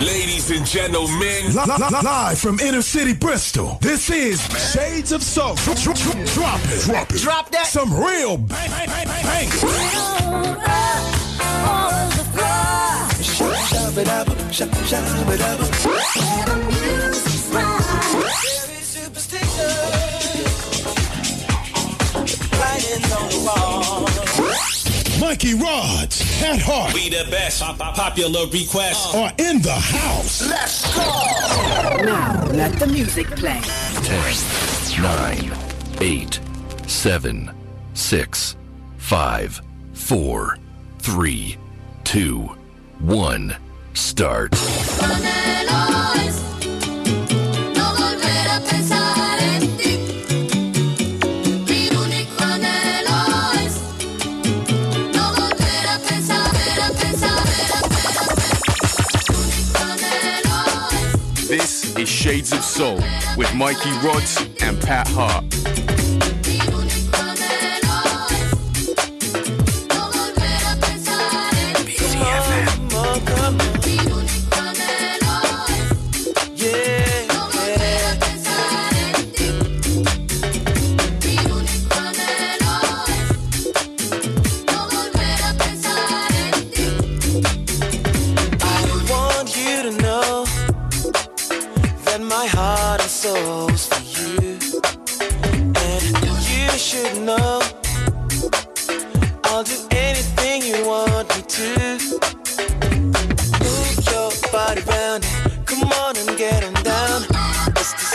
Ladies and gentlemen, Li- li- Live from inner city Bristol, this is Shades of Soul. Dro- dro- dro- Drop it. Drop it. Drop that. Some real bang, bang, bang, bang. Mikey Rods, Pat Hart we the best. Pop- pop- Popular request. Uh. are in the house. Let's go. Now let the music play. 10, 9, 8, 7, 6, 5, 4, 3, 2, 1. Start. Shades of Soul with Mikey Rods and Pat Hart.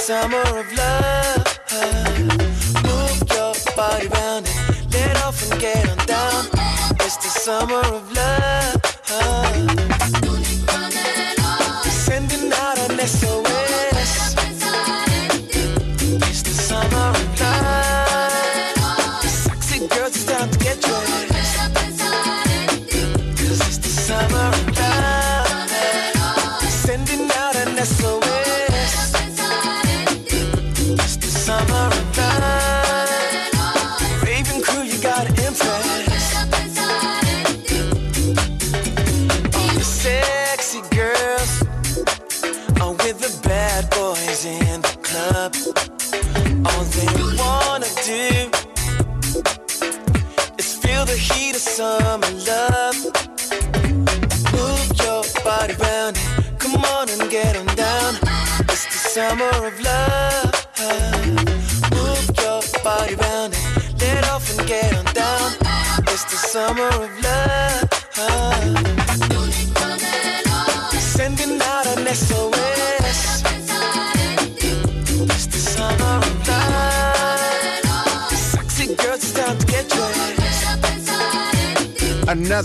Summer of love. Move your body round it. Let off and get on down. It's the summer of love.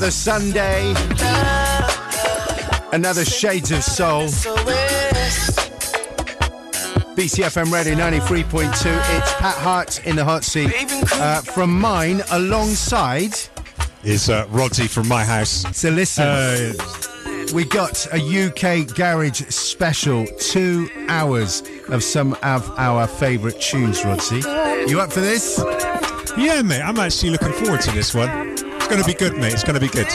Another Sunday, another Shades of Soul. BCFM Radio 93.2. It's Pat Hart in the hot seat. Uh, from mine, alongside. Is uh, Rodsy from my house. So listen, Uh, we got a UK Garage special, two hours of some of our favourite tunes, Rodsy. You up for this? yeah, mate, I'm actually looking forward to this one. Going to be good, mate. It's going to be good.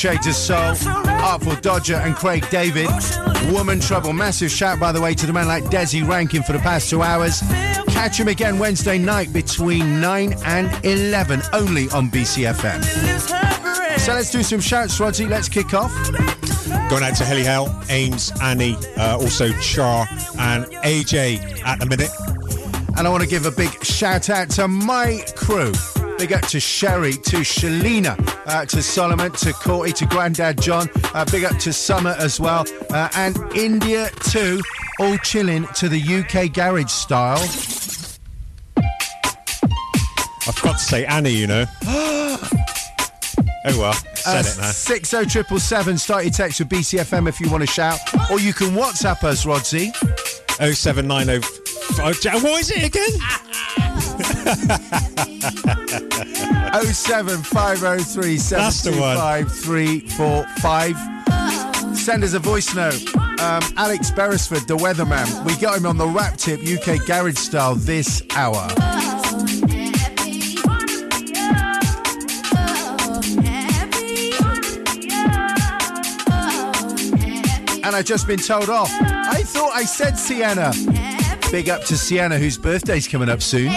Shades of Soul. Artful Dodger and Craig David. Woman Trouble. Massive shout, by the way, to the man like Desi Rankin for the past two hours. Catch him again Wednesday night between 9 and 11, only on BCFM. So let's do some shouts, Rodsy. Let's kick off. Going out to Helly Hell, Ames, Annie, uh, also Char and AJ at the minute. And I want to give a big shout out to my crew. Big up to Sherry, to Shalina, uh, to Solomon, to Courtney, to Grandad John. Uh, big up to Summer as well. Uh, and India too. All chilling to the UK garage style. I forgot to say Annie, you know. Oh well, said it now. Six zero triple seven. Start your text with BCFM if you want to shout, or you can WhatsApp us, Rodsy. Oh seven nine oh. What is it again? Oh seven five oh three seven That's the two one. five three four five. Send us a voice note. Um, Alex Beresford, the weatherman. We got him on the rap tip UK garage style this hour. And I've just been told off. I thought I said Sienna. Big up to Sienna, whose birthday's coming up soon.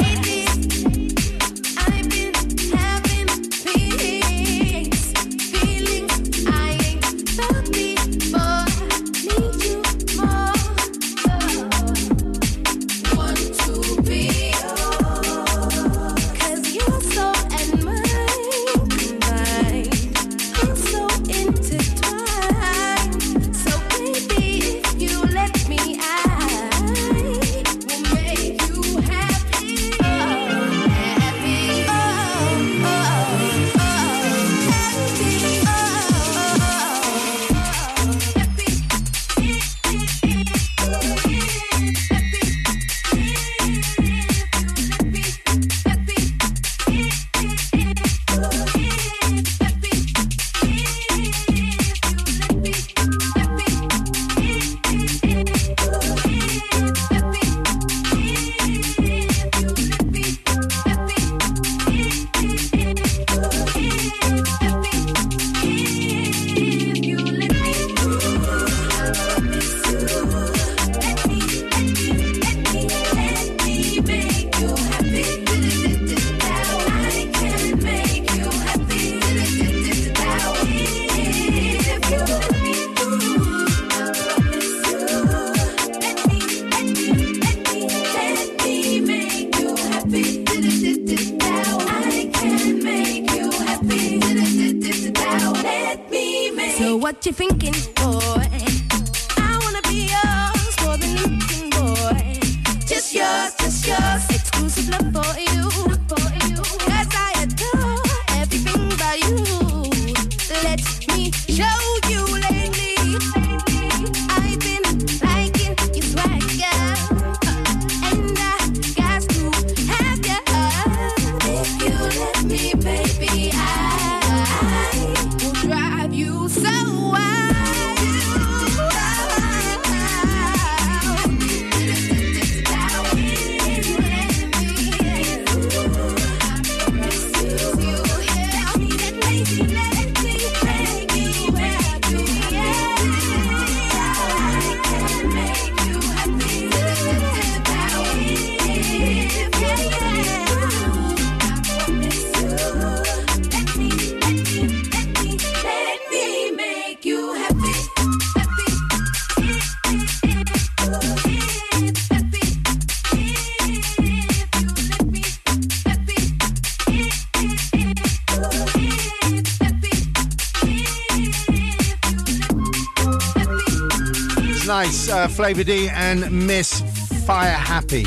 Uh, Flavor D and Miss Fire Happy.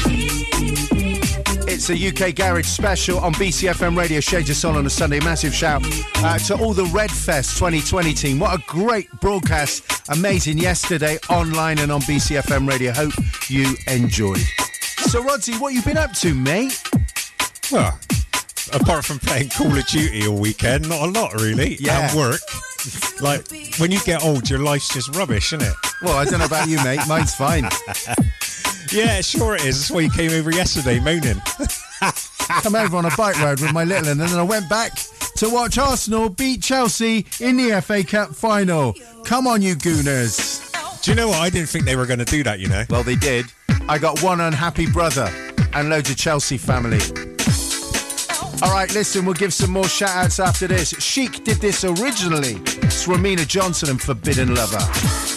It's a UK Garage special on BCFM Radio Shades of Soul on a Sunday. Massive shout uh, to all the Red Fest 2020 team. What a great broadcast. Amazing yesterday online and on BCFM Radio. Hope you enjoyed. So, Rodsy, what you been up to, mate? Well, apart from playing Call of Duty all weekend, not a lot really. Yeah. And work. Like when you get old, your life's just rubbish, isn't it? Well, I don't know about you, mate. Mine's fine. Yeah, sure it is. That's why you came over yesterday moaning. Come over on a bike ride with my little one, and then I went back to watch Arsenal beat Chelsea in the FA Cup final. Come on, you gooners. Do you know what? I didn't think they were going to do that, you know. Well, they did. I got one unhappy brother and loads of Chelsea family. All right, listen, we'll give some more shout outs after this. Chic did this originally. It's Romina Johnson and Forbidden Lover.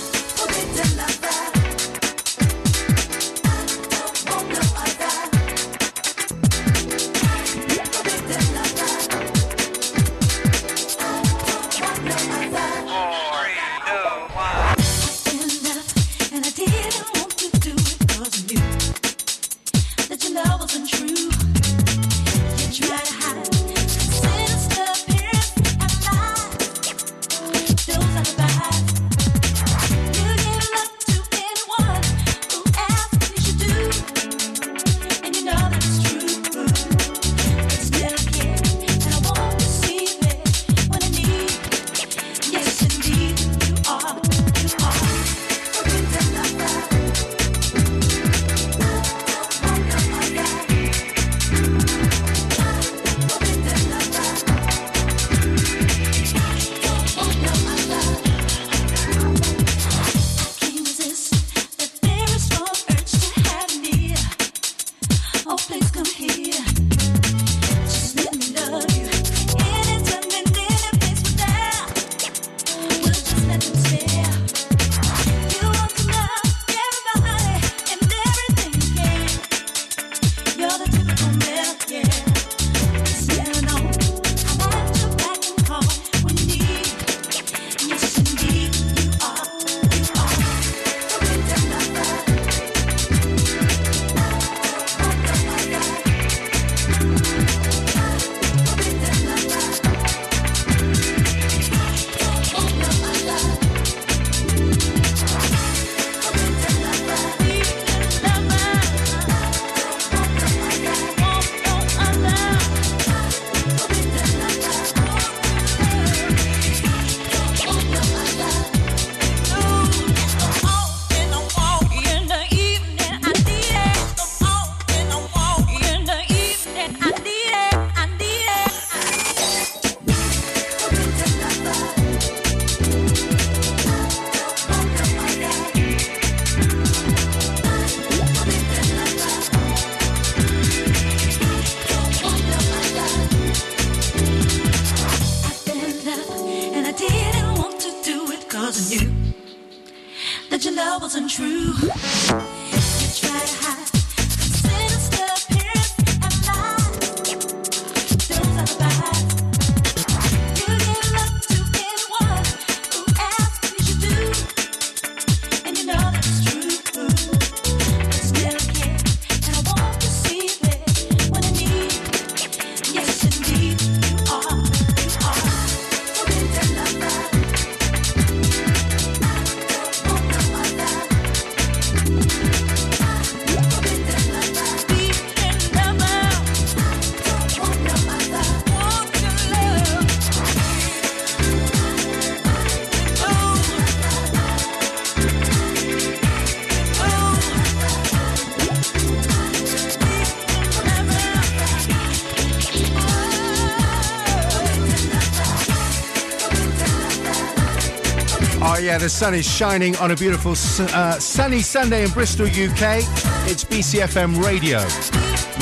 the sun is shining on a beautiful uh, sunny Sunday in Bristol, UK. It's BCFM Radio.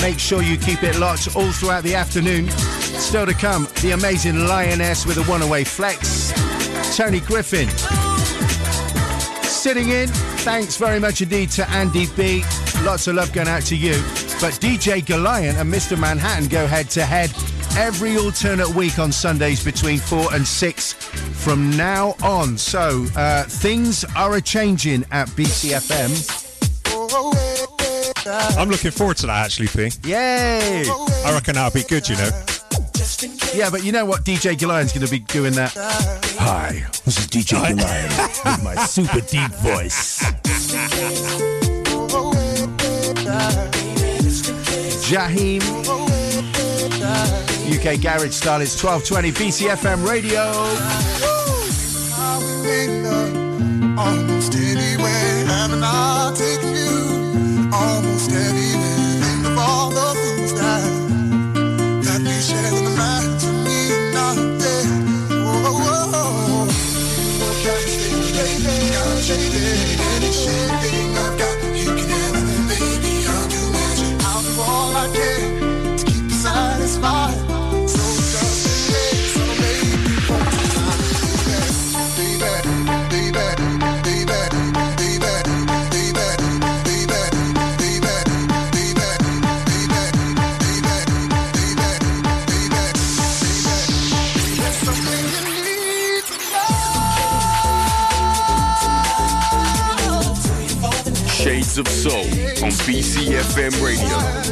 Make sure you keep it locked all throughout the afternoon. Still to come, the amazing Lioness with a one-away flex. Tony Griffin. Sitting in, thanks very much indeed to Andy B. Lots of love going out to you. But DJ Goliath and Mr. Manhattan go head to head every alternate week on Sundays between 4 and 6 from now on. So uh, things are a changing at BCFM. I'm looking forward to that actually, P. Yay! I reckon that'll be good, you know. Yeah, but you know what? DJ Gillian's going to be doing that. Hi, this is DJ Gillian with my super deep voice. Jaheim. UK Garage Style. It's 1220 BCFM Radio steady way, and I'll take you? Almost every. BCFM Radio.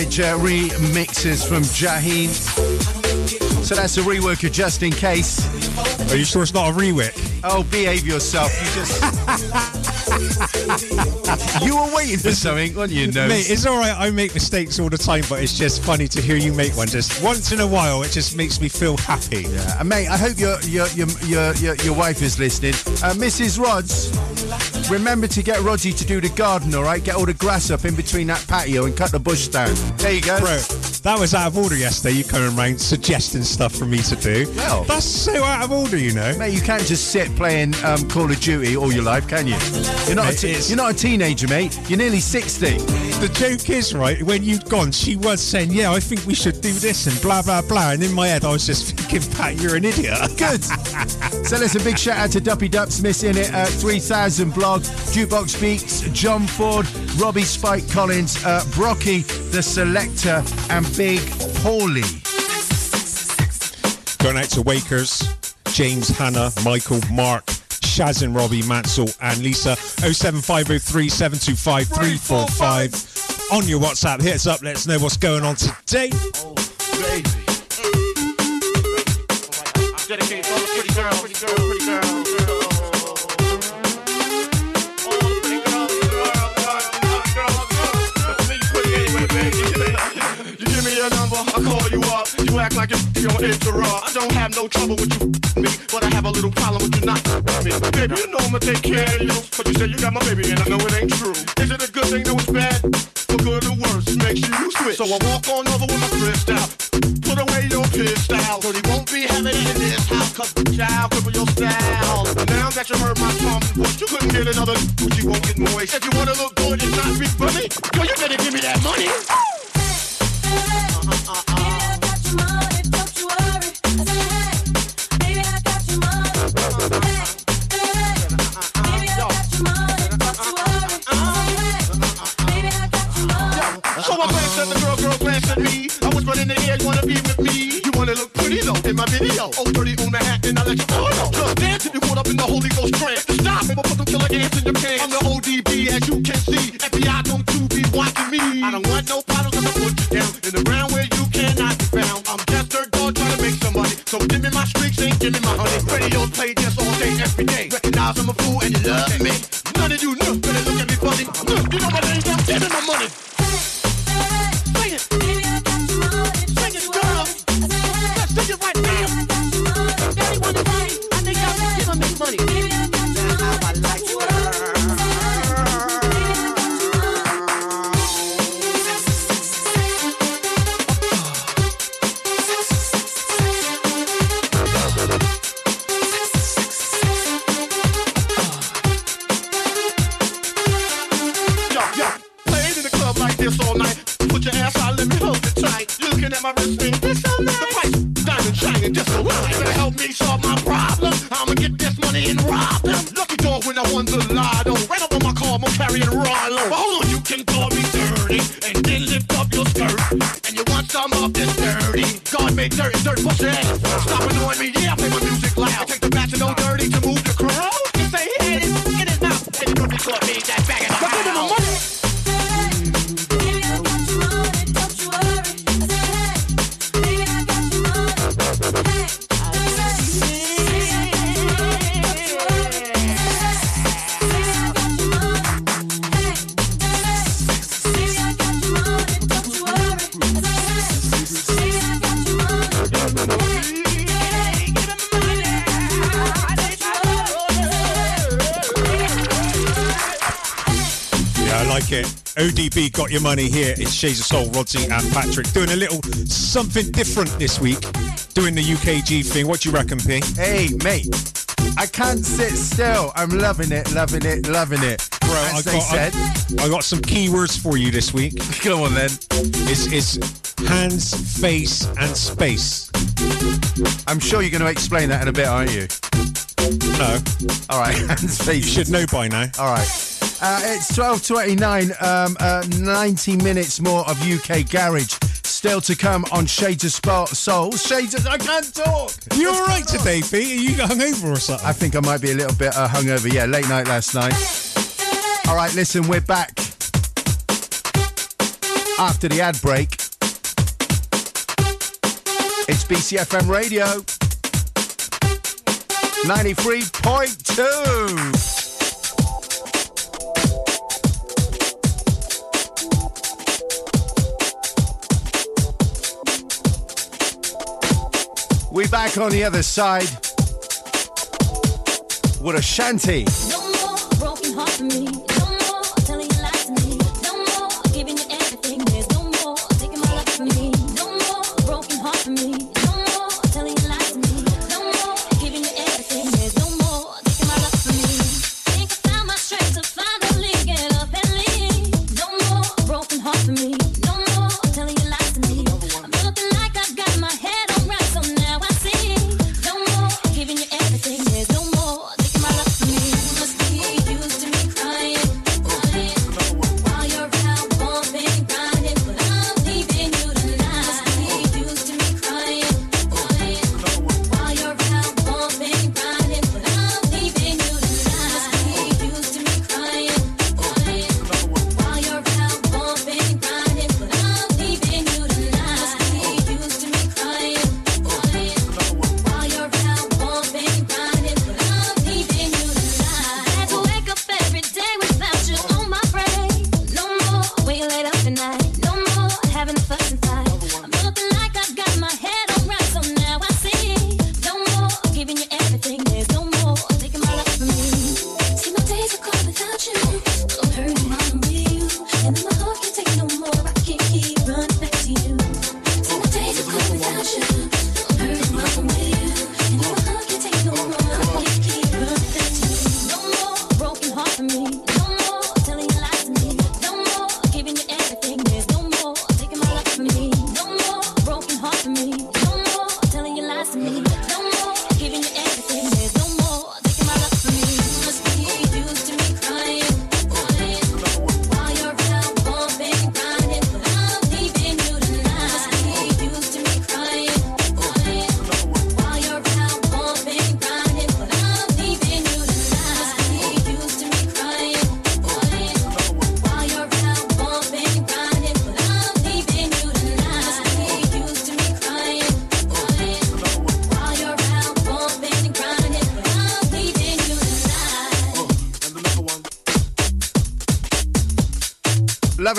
Garage uh, remixes from Jaheim. So that's a rework of Just In Case. Are you sure it's not a rework? Oh, behave yourself. You just. you were waiting for something, weren't you? No. Mate, it's all right. I make mistakes all the time, but it's just funny to hear you make one. Just once in a while, it just makes me feel happy. Yeah. And mate, I hope your your your your your, your wife is listening. Uh, Mrs. Rods, remember to get Rodsy to do the garden, all right? Get all the grass up in between that patio and cut the bush down. There you go. Bro, that was out of order yesterday. You coming around suggesting stuff for me to do. Well. that's so out of order, you know. Mate, you can't just sit playing um, Call of Duty all your life, can you? You're not. A Mate, te- it's- you're not a teenager, mate. You're nearly sixty. The joke is, right, when you'd gone, she was saying, Yeah, I think we should do this and blah, blah, blah. And in my head, I was just thinking, Pat, you're an idiot. Good. so a big shout out to Duppy Dups missing it at 3000 blog, Jukebox Beats, John Ford, Robbie Spike Collins, uh, Brocky, the selector, and Big Paulie. Going out to Wakers, James, Hannah, Michael, Mark, Shaz and Robbie, Mansell, and Lisa. 07503 725 345. On your WhatsApp, hit us up, let us know what's going on today. Dedicated to pretty girls, pretty me, you. You give me your number, I call you up. You act like you're on interrupt. I don't have no trouble with you me, but I have a little problem with you not me. Baby, you know I'ma take care of you. But you say you got my baby, and I know it ain't true. Is it a good thing? No, it's bad. For good or worse, makes you switch. So I walk on over with my crystal. Put away your pistol. Cause he won't be having it in this house. Cause the child cripple your style. Now that you heard my tongue voice, you couldn't get another but you won't get moist. If you wanna look good and not be funny, girl, you better give me that money. Video. Oh, 30 on hat, and I let you all know. Oh, just dance if you caught up in the Holy Ghost trance. Stop it, but put them killer ants in your pants. I'm the ODB, as you can see. FBI, don't you be watching me. I don't want no problems, I'ma put you down in the ground where you cannot be found. I'm just dirt dog trying to make some money. So give me my streaks and give me my honey. Radios play this all day, every day. Recognize I'm a fool and you love me. None of you know, better look at me funny. Look, you know my name, I'm giving my money. ODB got your money here. It's Shades of Soul, Rodsy and Patrick doing a little something different this week. Doing the UKG thing. What do you reckon, P? Hey, mate. I can't sit still. I'm loving it, loving it, loving it. Bro, As I got, said. I, I got some keywords for you this week. Go on then. It's, it's hands, face, and space. I'm sure you're going to explain that in a bit, aren't you? No. All right, hands, face. You should know by now. All right. Uh, it's 12.29, um, uh, 90 minutes more of UK Garage. Still to come on Shades of Spa- Soul. Shades of... I can't talk! You all right today, Pete? Are you hungover or something? I think I might be a little bit uh, hungover. Yeah, late night last night. All right, listen, we're back. After the ad break, it's BCFM Radio. 93.2. We back on the other side. What a shanty. No more broken heart for me.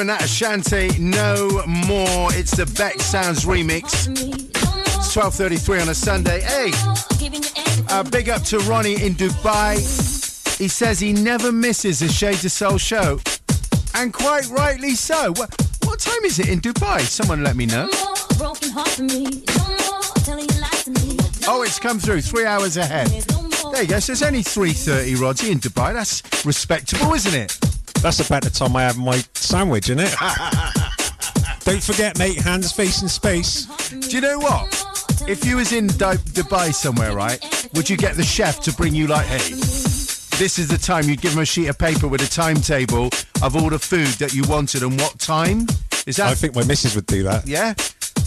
That Ashanti, no more. It's the Beck Sounds remix. It's 12.33 on a Sunday. Hey, uh, big up to Ronnie in Dubai. He says he never misses a Shades of Soul show. And quite rightly so. What, what time is it in Dubai? Someone let me know. Oh, it's come through three hours ahead. There you go. So it's only 3.30, Roddy, in Dubai. That's respectable, isn't it? That's about the time I have my sandwich, isn't it? Don't forget, mate, hands facing space. Do you know what? If you was in Du- Dubai somewhere, right, would you get the chef to bring you like, hey, this is the time? You'd give him a sheet of paper with a timetable of all the food that you wanted and what time? Is that? I think my missus would do that. Yeah.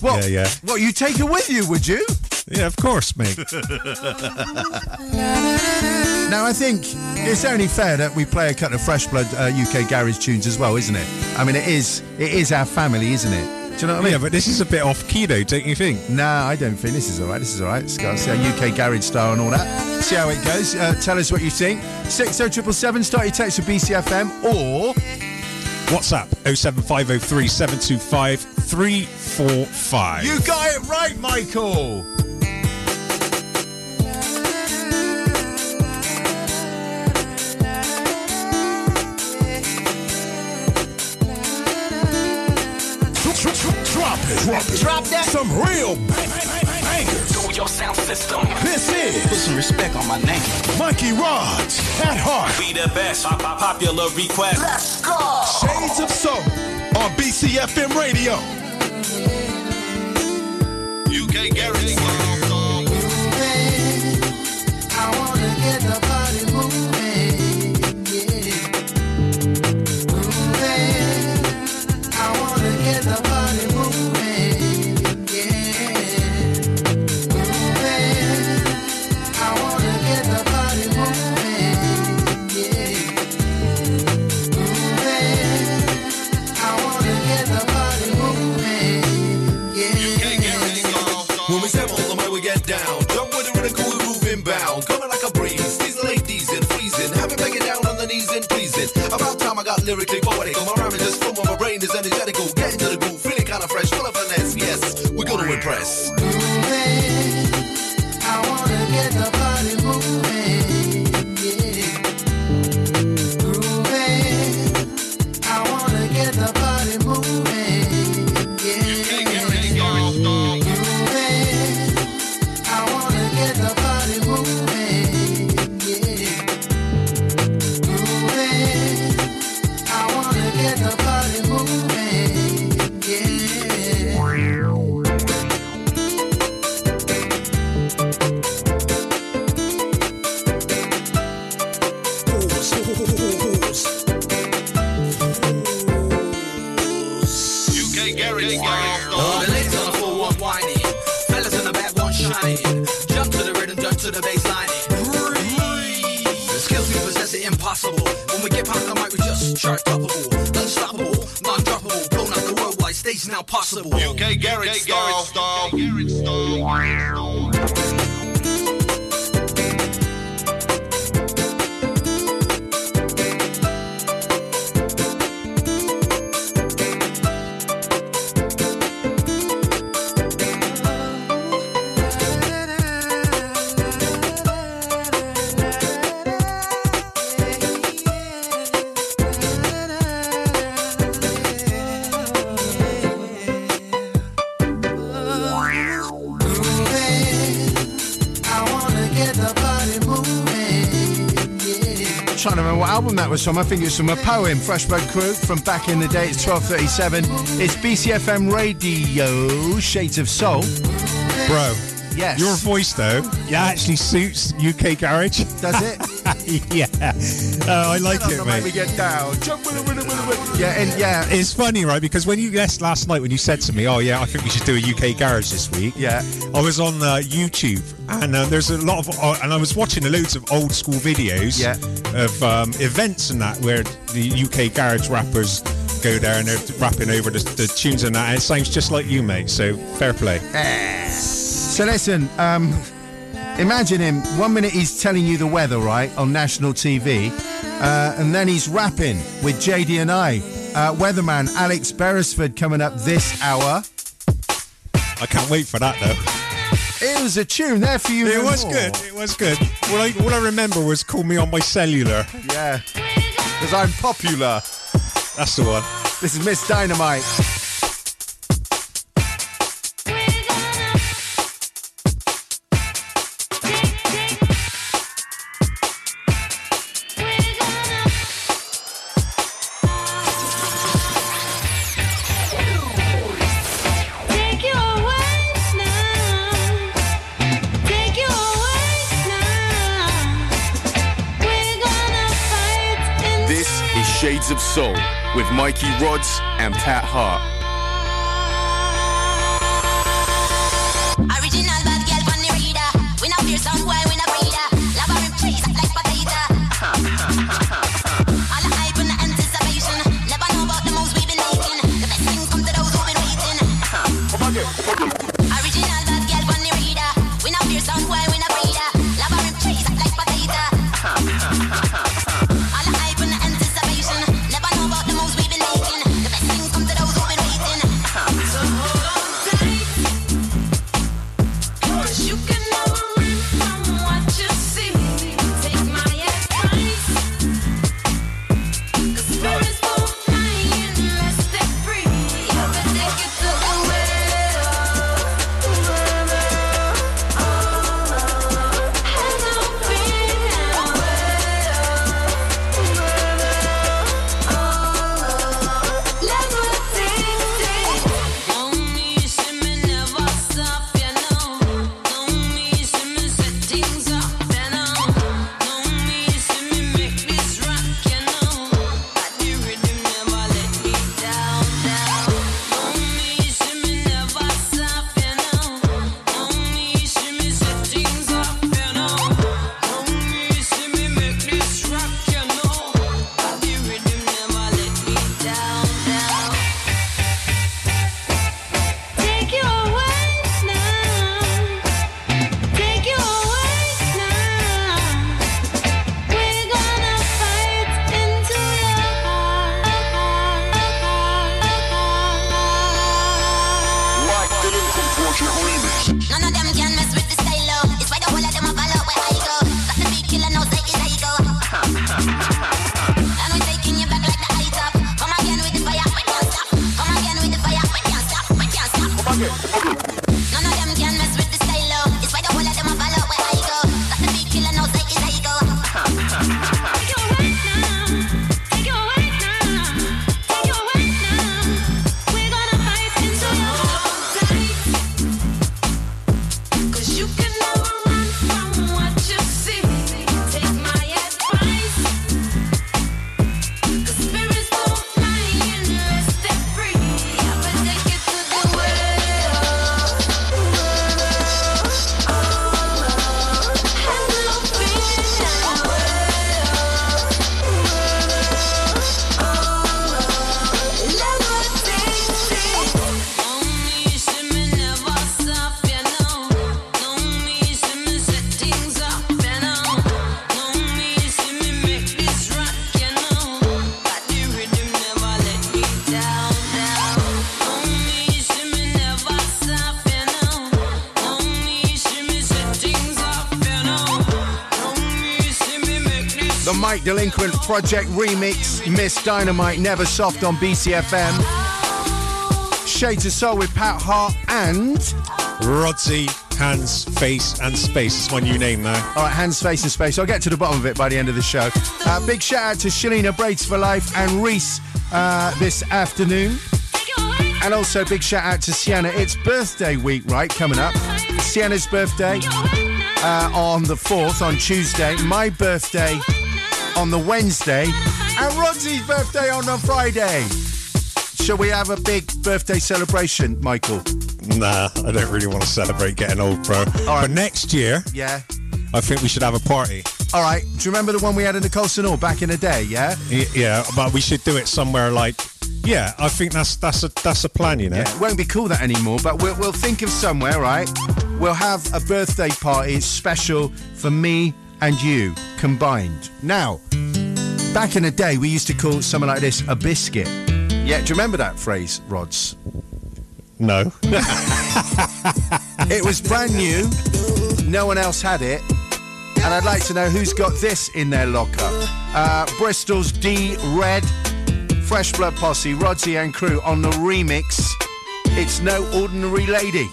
What? Yeah, yeah. What? You take it with you? Would you? Yeah, of course, mate. Now I think it's only fair that we play a couple of Fresh Blood uh, UK garage tunes as well, isn't it? I mean, it is it is our family, isn't it? Do you know what I mean? Yeah, but this is a bit off key, though, don't you think? Nah, I don't think this is all right. This is all right. Let's go see our UK garage style and all that. See how it goes. Uh, tell us what you think. Six zero triple seven. Start your text with BCFM or WhatsApp 07503 725 345. you got it right, Michael. Drop that. Some real bangers. Do your sound system. This is Put some respect on my name. Mikey Rods at heart. Be the best. Pop, pop, popular request. Let's go. Shades of Soul on BCFM Radio. UK Garage what album that was from. I think it's from a poem, Freshbird Crew, from back in the day. It's 1237. It's BCFM Radio, Shades of Soul. Bro. Yes. Your voice, though, yeah, actually suits UK Garage. Does it? yeah. Uh, I like it, mate. Me get down. Yeah, and yeah. It's funny, right? Because when you yes last night when you said to me, "Oh yeah, I think we should do a UK garage this week," yeah, I was on uh, YouTube and uh, there's a lot of uh, and I was watching loads of old school videos Yeah. Of um, events and that where the UK garage rappers go there and they're rapping over the, the tunes and that. And it sounds just like you, mate. So fair play. So listen, um, imagine him. One minute he's telling you the weather, right, on national TV, uh, and then he's rapping with JD and I. Uh, weatherman Alex Beresford coming up this hour. I can't wait for that though. It was a tune there for you. It was more. good. It was good. All I, all I remember was call me on my cellular. Yeah, because I'm popular. That's the one. This is Ms. Dynamite. Soul with Mikey Rods and Pat Hart. Project Remix, Ms. Dynamite, Never Soft on BCFM. Shades of Soul with Pat Hart and Rodsy, Hands, Face, and Space. It's my new name now. All right, hands, face, and space. I'll get to the bottom of it by the end of the show. Uh, big shout out to Shalina Braids for Life and Reese uh, this afternoon. And also big shout out to Sienna. It's birthday week, right? Coming up. Sienna's birthday uh, on the 4th, on Tuesday. My birthday on the Wednesday. And Rodsy's birthday on the Friday. Shall we have a big birthday celebration, Michael? Nah, I don't really want to celebrate getting old, bro. But next year, Yeah. I think we should have a party. All right. Do you remember the one we had in the Colston Hall back in the day? Yeah. Y- Yeah, but we should do it somewhere like. Yeah, I think that's that's a that's a plan, you know. Yeah, it won't be called that anymore, but we'll, we'll think of somewhere, right? We'll have a birthday party special for me and you combined. Now, back in the day, we used to call something like this a biscuit. Yeah, do you remember that phrase, Rods? No. It was brand new, no one else had it, and I'd like to know who's got this in their locker. Uh, Bristol's D Red, Fresh Blood Posse, Rodsy and crew on the remix. It's No Ordinary Lady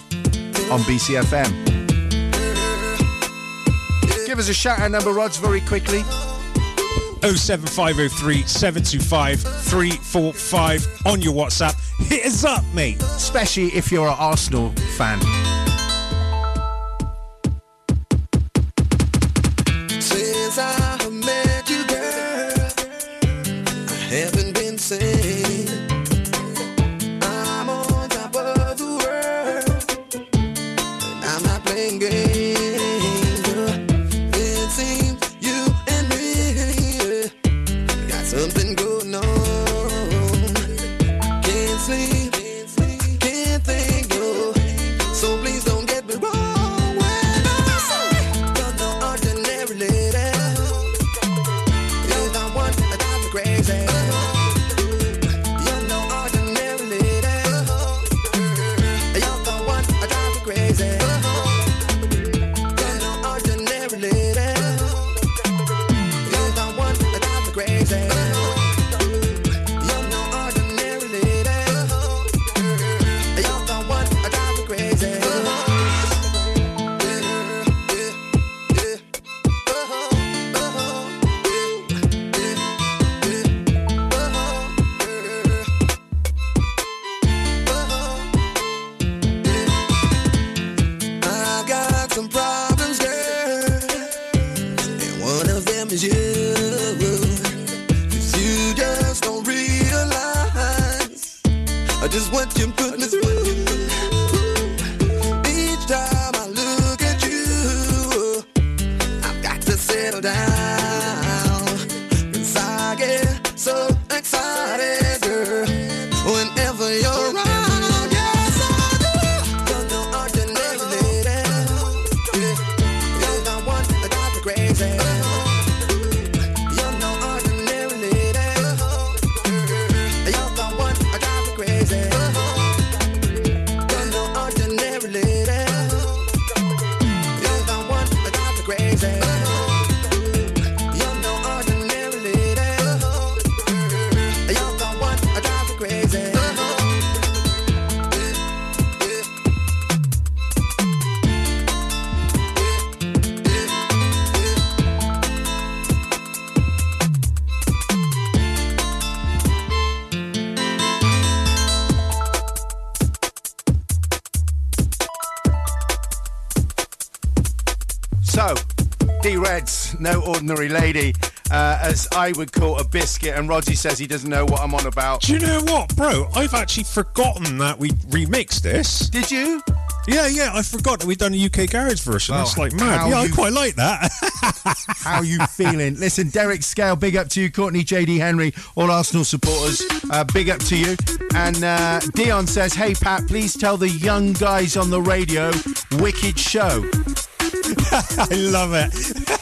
on BCFM. Give us a shout out number, Rods, very quickly. 07503 725 345 on your WhatsApp. Hit us up, mate. Especially if you're an Arsenal fan. No ordinary lady, uh, as I would call a biscuit, and Rodsy says he doesn't know what I'm on about. Do you know what, bro? I've actually forgotten that we remixed this. Did you? Yeah, yeah, I forgot that we'd done a UK garage version. That's Oh, like mad. Yeah, I quite like that. How you feeling? Listen, Derek Scale, big up to you. Courtney, JD Henry, all Arsenal supporters, uh, big up to you. And uh, Dion says, "Hey Pat, please tell the young guys on the radio, wicked show." I love it.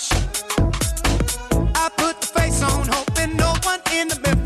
in the Memphis.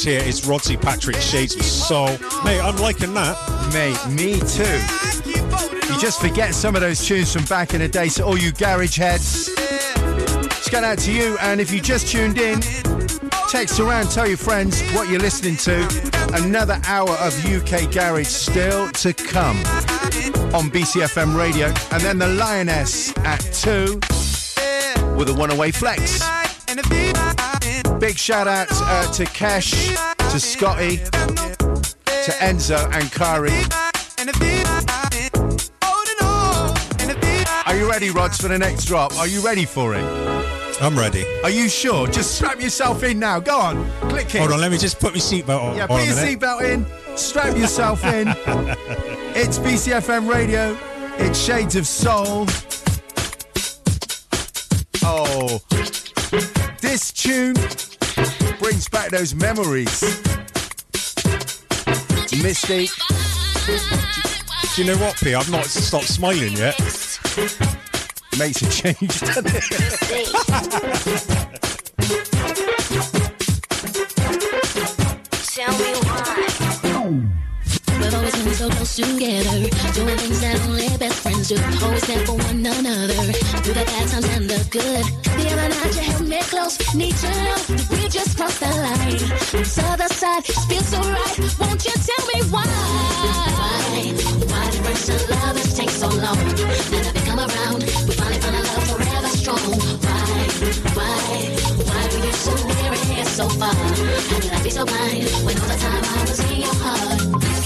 Patrick's here. It's Patrick Shades of Soul. Mate, I'm liking that. Mate, me too. You just forget some of those tunes from back in the day, so all you garage heads. Shout out to you, and if you just tuned in, text around, tell your friends what you're listening to. Another hour of UK Garage still to come on BCFM Radio, and then the Lioness at 2 with a one away flex big shout out uh, to Kesh, to Scotty, to Enzo and Kari. Are you ready, Rods, for the next drop? Are you ready for it? I'm ready. Are you sure? Just strap yourself in now. Go on. Click it. Hold on, let me just put my seatbelt on. Yeah, put your seatbelt in. Strap yourself in. it's BCFM Radio. It's Shades of Soul. those memories. Mis-Teeq. Do you know what, P? I've not stopped smiling yet. Makes a change, doesn't it? close together. Doing things that only best friends do. Always there for one another. Through the bad times and the good. The other night you held me close. Need to know we just crossed the line. This other side feels so right. Won't you tell me why? Why? Why did first lovers take so long? Now that they come around, we finally found a love forever strong. Why? Why? Why were you so near and yet so far? How could I be so blind when all the time I was in your heart?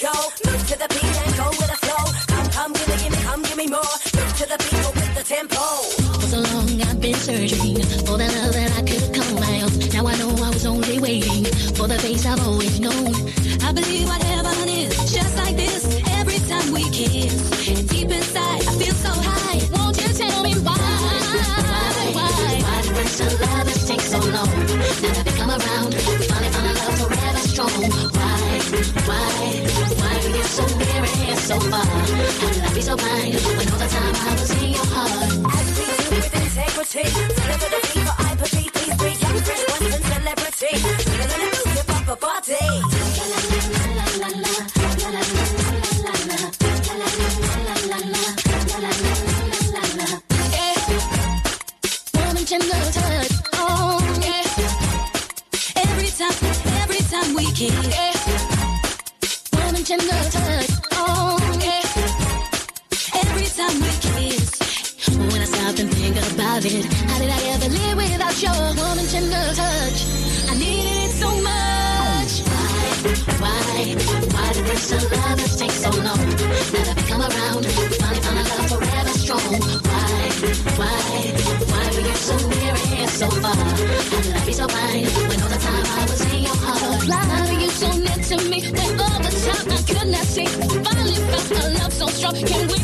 Go. Move to the beat and go with the flow. Come, come, gimme, gimme, come, gimme more. Move to the beat, go with the tempo. For so long I've been searching for the love so far? How did I be so blind when all the time I was in your heart? I do with integrity. To the I Western celebrity. A tender touch, oh yeah. Every time, every time we kiss, yeah. Woman tender touch, think how did I ever live without your woman tender touch? I needed it so much. Why, why, why did first lovers take so long? Now that we come around, finally found a love forever strong. Why, why, why were you so near and so far? How did I be so blind when all the time I was in your heart? Why were you so near to me when all the time I could not see? Finally felt a love so strong. Can we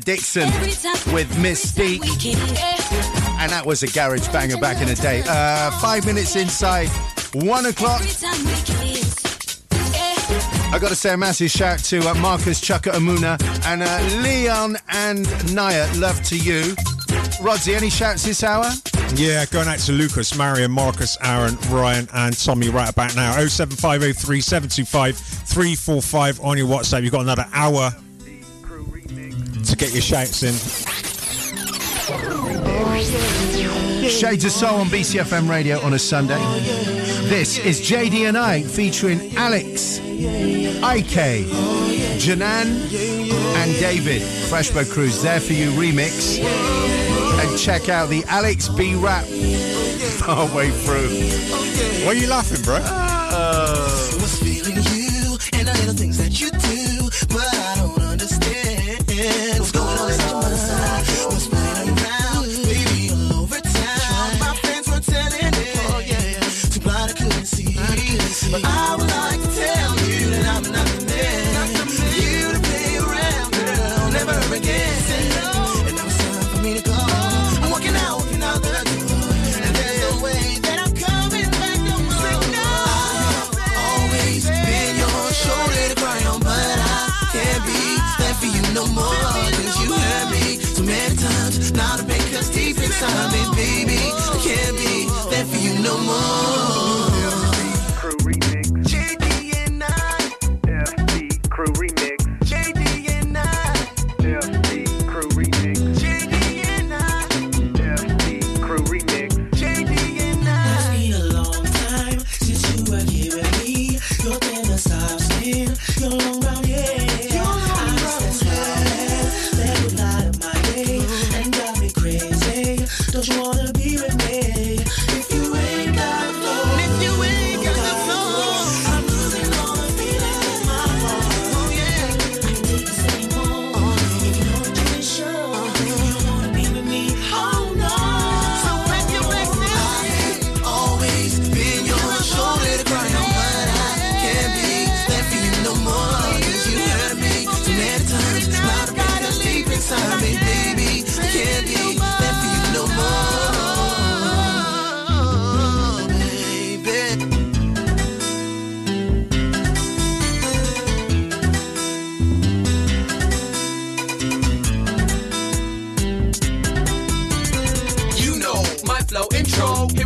Dixon with Mis-Teeq. And that was a garage banger back in the day. Uh, five minutes inside, one o'clock. I got to say a massive shout to uh, Marcus Chaka Amuna and uh, Leon and Naya. Love to you. Rodsy, any shouts this hour? Yeah, going out to Lucas, Marion, Marcus, Aaron, Ryan, and Tommy right about now. 07503 725 345 on your WhatsApp. You've got another hour get your shouts in. Shades of Soul on BCFM radio on a Sunday. This is JD and I featuring Alex, IK, Janan, and David. Freshbow Cruise there for you remix. And check out the Alex B rap partway through. Why are you laughing, bro? What's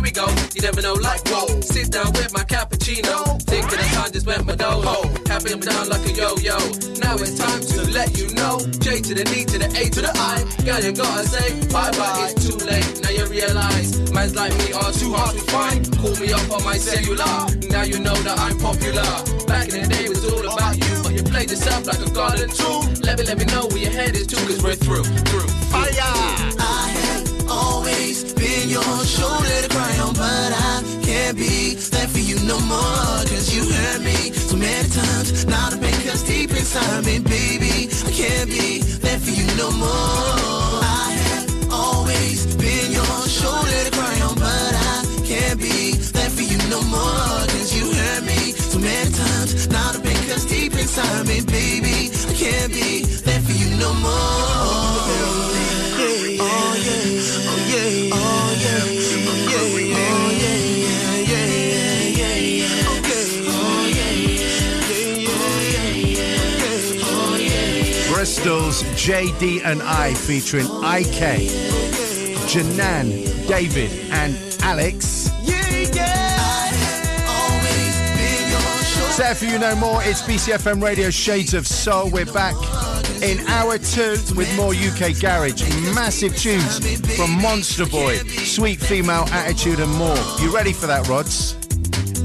You never know, like whoa. Sit down with my cappuccino. Thinking the time just went my dolo. Happy I'm down like a yo-yo. Now it's time to let you know. J to the D to the A to the I. Girl, you gotta say bye bye. It's too late. Now you realize man's like me are too hard to find. Call me up on my cellular. Now you know that I'm popular. Back in the day, it was all about you, but you played yourself like a garden too. Let me let me know where your head is too, cause we're through, through. Fire! Always been your shoulder to cry on, but I can't be there for you no more. Cause you hurt me so many times. Now the pain cuts deep inside me, baby. I can't be there for you no more. I have always been your shoulder to cry on, but I can't be there for you no more. Cause you hurt me so many times. Now the pain cuts deep inside me, baby. I can't be there for you no more. Bristol's JD and I featuring IK, Janan, David, and Alex. Set for you no more. It's BCFM Radio Shades of Soul. We're back in hour two with more UK garage. Massive tunes from Monsta Boy, Sweet Female Attitude, and more. You ready for that, Rods?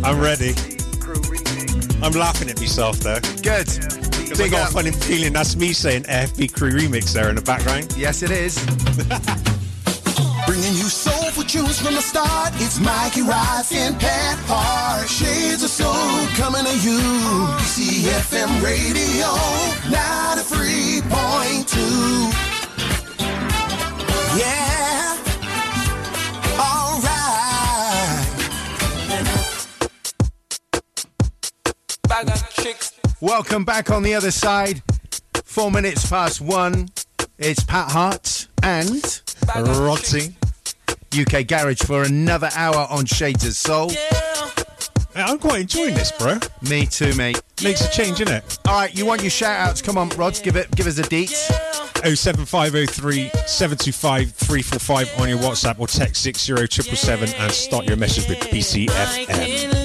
I'm ready. I'm laughing at myself though. Good. Because I got up. a funny feeling that's me saying AFB Crew remix there in the background. Yes, it is. Bringing you soulful tunes from the start. It's Mikey Rice and Pat Hart. Shades of soul coming to you. CFM Radio 93.2. Yeah. All right. Welcome back on the other side. Four minutes past one. It's Pat Hart and Rodsy. UK Garage for another hour on Shades of Soul. I'm quite enjoying this, bro. Me too, mate. Makes a change, innit? All right, you want your shout outs? Come on, Rods, give it, give us a deets. 07503 725 345 on your WhatsApp or text 60777 and start your message with BCFM.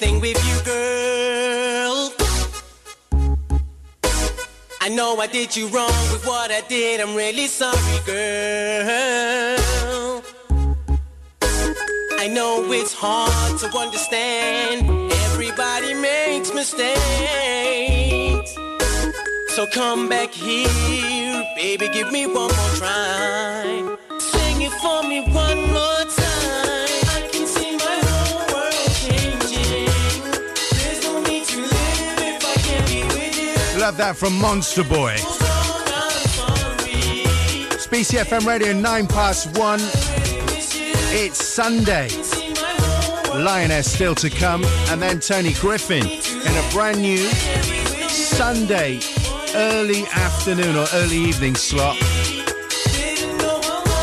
Thing with you, girl. I know I did you wrong with what I did. I'm really sorry, girl. I know it's hard to understand. Everybody makes mistakes. So come back here, baby, give me one more try. Love that from Monsta Boy. It's BCFM Radio 9 past 1. It's Sunday. Lioness still to come. And then Tony Griffin in a brand new Sunday early afternoon or early evening slot.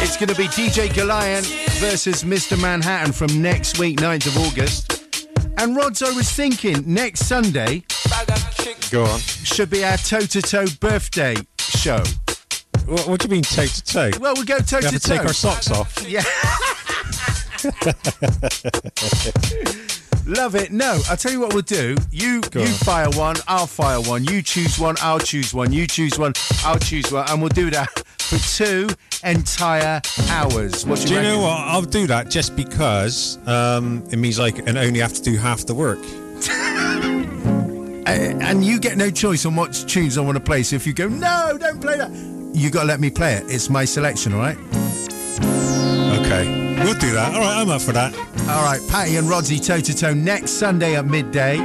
It's going to be DJ Goliath versus Mr. Manhattan from next week, 9th of August. And Rods, I was thinking next Sunday Go on. should be our toe to toe birthday show. What, what do you mean toe to toe? Well, we go toe to to take our socks off. Yeah. Love it. No, I'll tell you what we'll do. You Go you on. fire one, I'll fire one. You choose one, I'll choose one. You choose one, I'll choose one, and we'll do that for two entire hours. What Do you know what? I'll do that just because um, it means I can only have to do half the work. Uh, and you get no choice on what tunes I want to play. So if you go, no, don't play that, you got to let me play it. It's my selection, all right? Okay. We'll do that. All right, I'm up for that. All right, Patty and Rodsy toe to toe next Sunday at midday.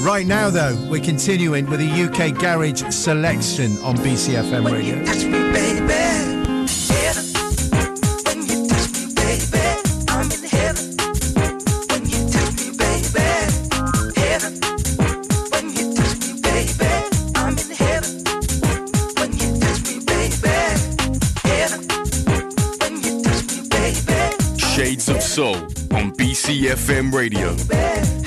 Right now, though, we're continuing with a UK garage selection on BCFM radio. Soul on BCFM Radio.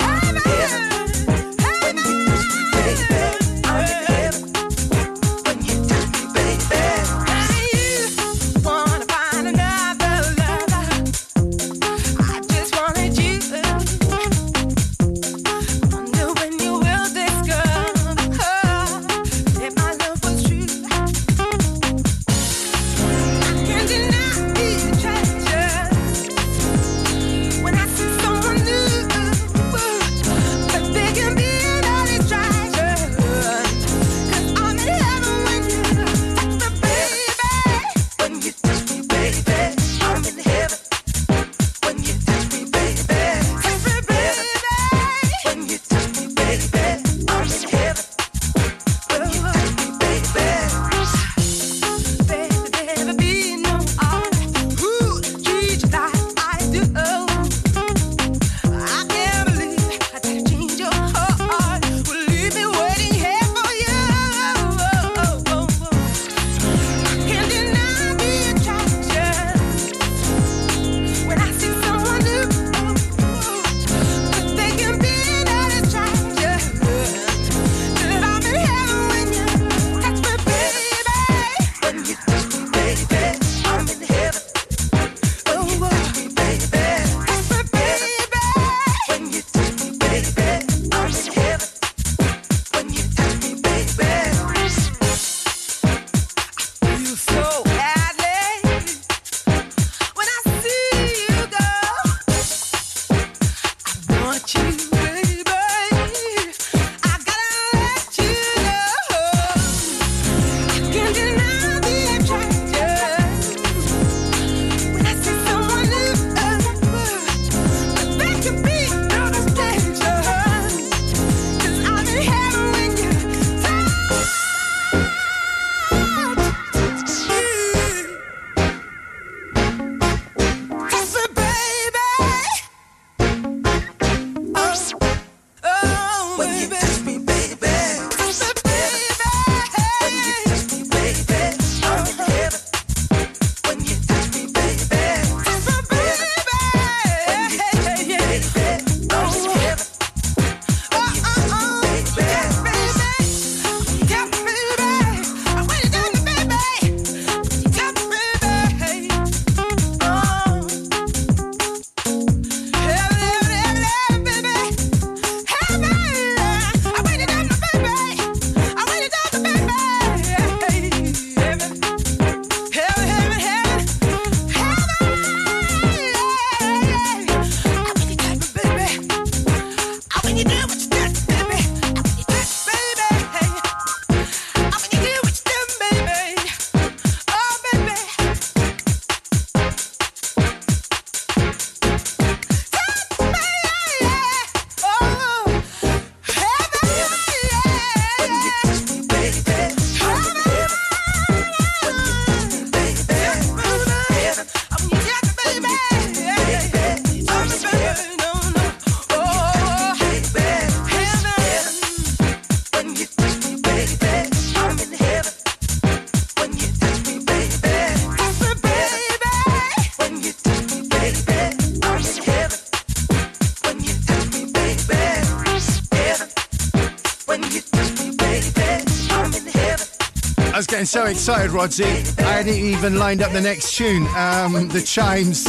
Getting so excited, Rodsy. I hadn't even lined up the next tune. Um, the Chimes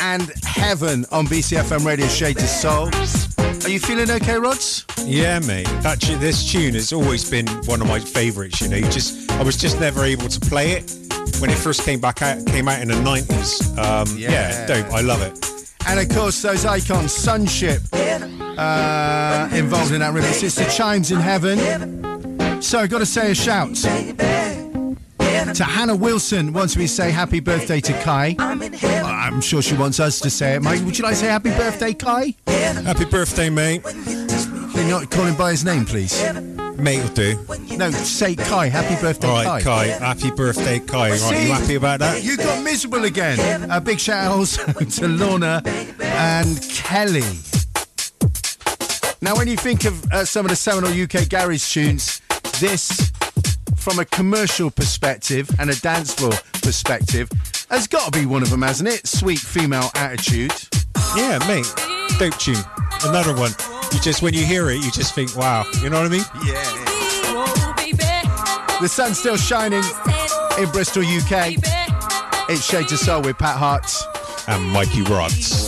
and Heaven on BCFM Radio Shades of Soul. Are you feeling okay, Rods? Yeah, mate. That this tune has always been one of my favourites. You know, you just I was just never able to play it when it first came back out. Came out in the nineties. Um, yeah. Yeah. dope. I love it. And of course, those icons, Sunship, uh, involved in that remix. It's the Chimes in Heaven. So I've got to say a shout to Hannah Wilson. Wants me to say happy birthday to Kai. I'm sure she wants us to say it. Mike, would you like to say happy birthday, Kai? Happy birthday, mate. Can you not call him by his name, please? Mate will do. No, say Kai. Happy birthday, All right, Kai. Happy birthday, Kai. Right, See? you happy about that? You got miserable again. A big shout out also to Lorna and Kelly. Now, when you think of uh, some of the seminal UK garage tunes, this, from a commercial perspective and a dance floor perspective, has got to be one of them, hasn't it? Sweet female attitude. Yeah, mate. Dope tune. Another one. You just when you hear it, you just think, wow. You know what I mean? Yeah. The sun's still shining in Bristol, UK. It's Shades of Soul with Pat Hart and Mikey Rods.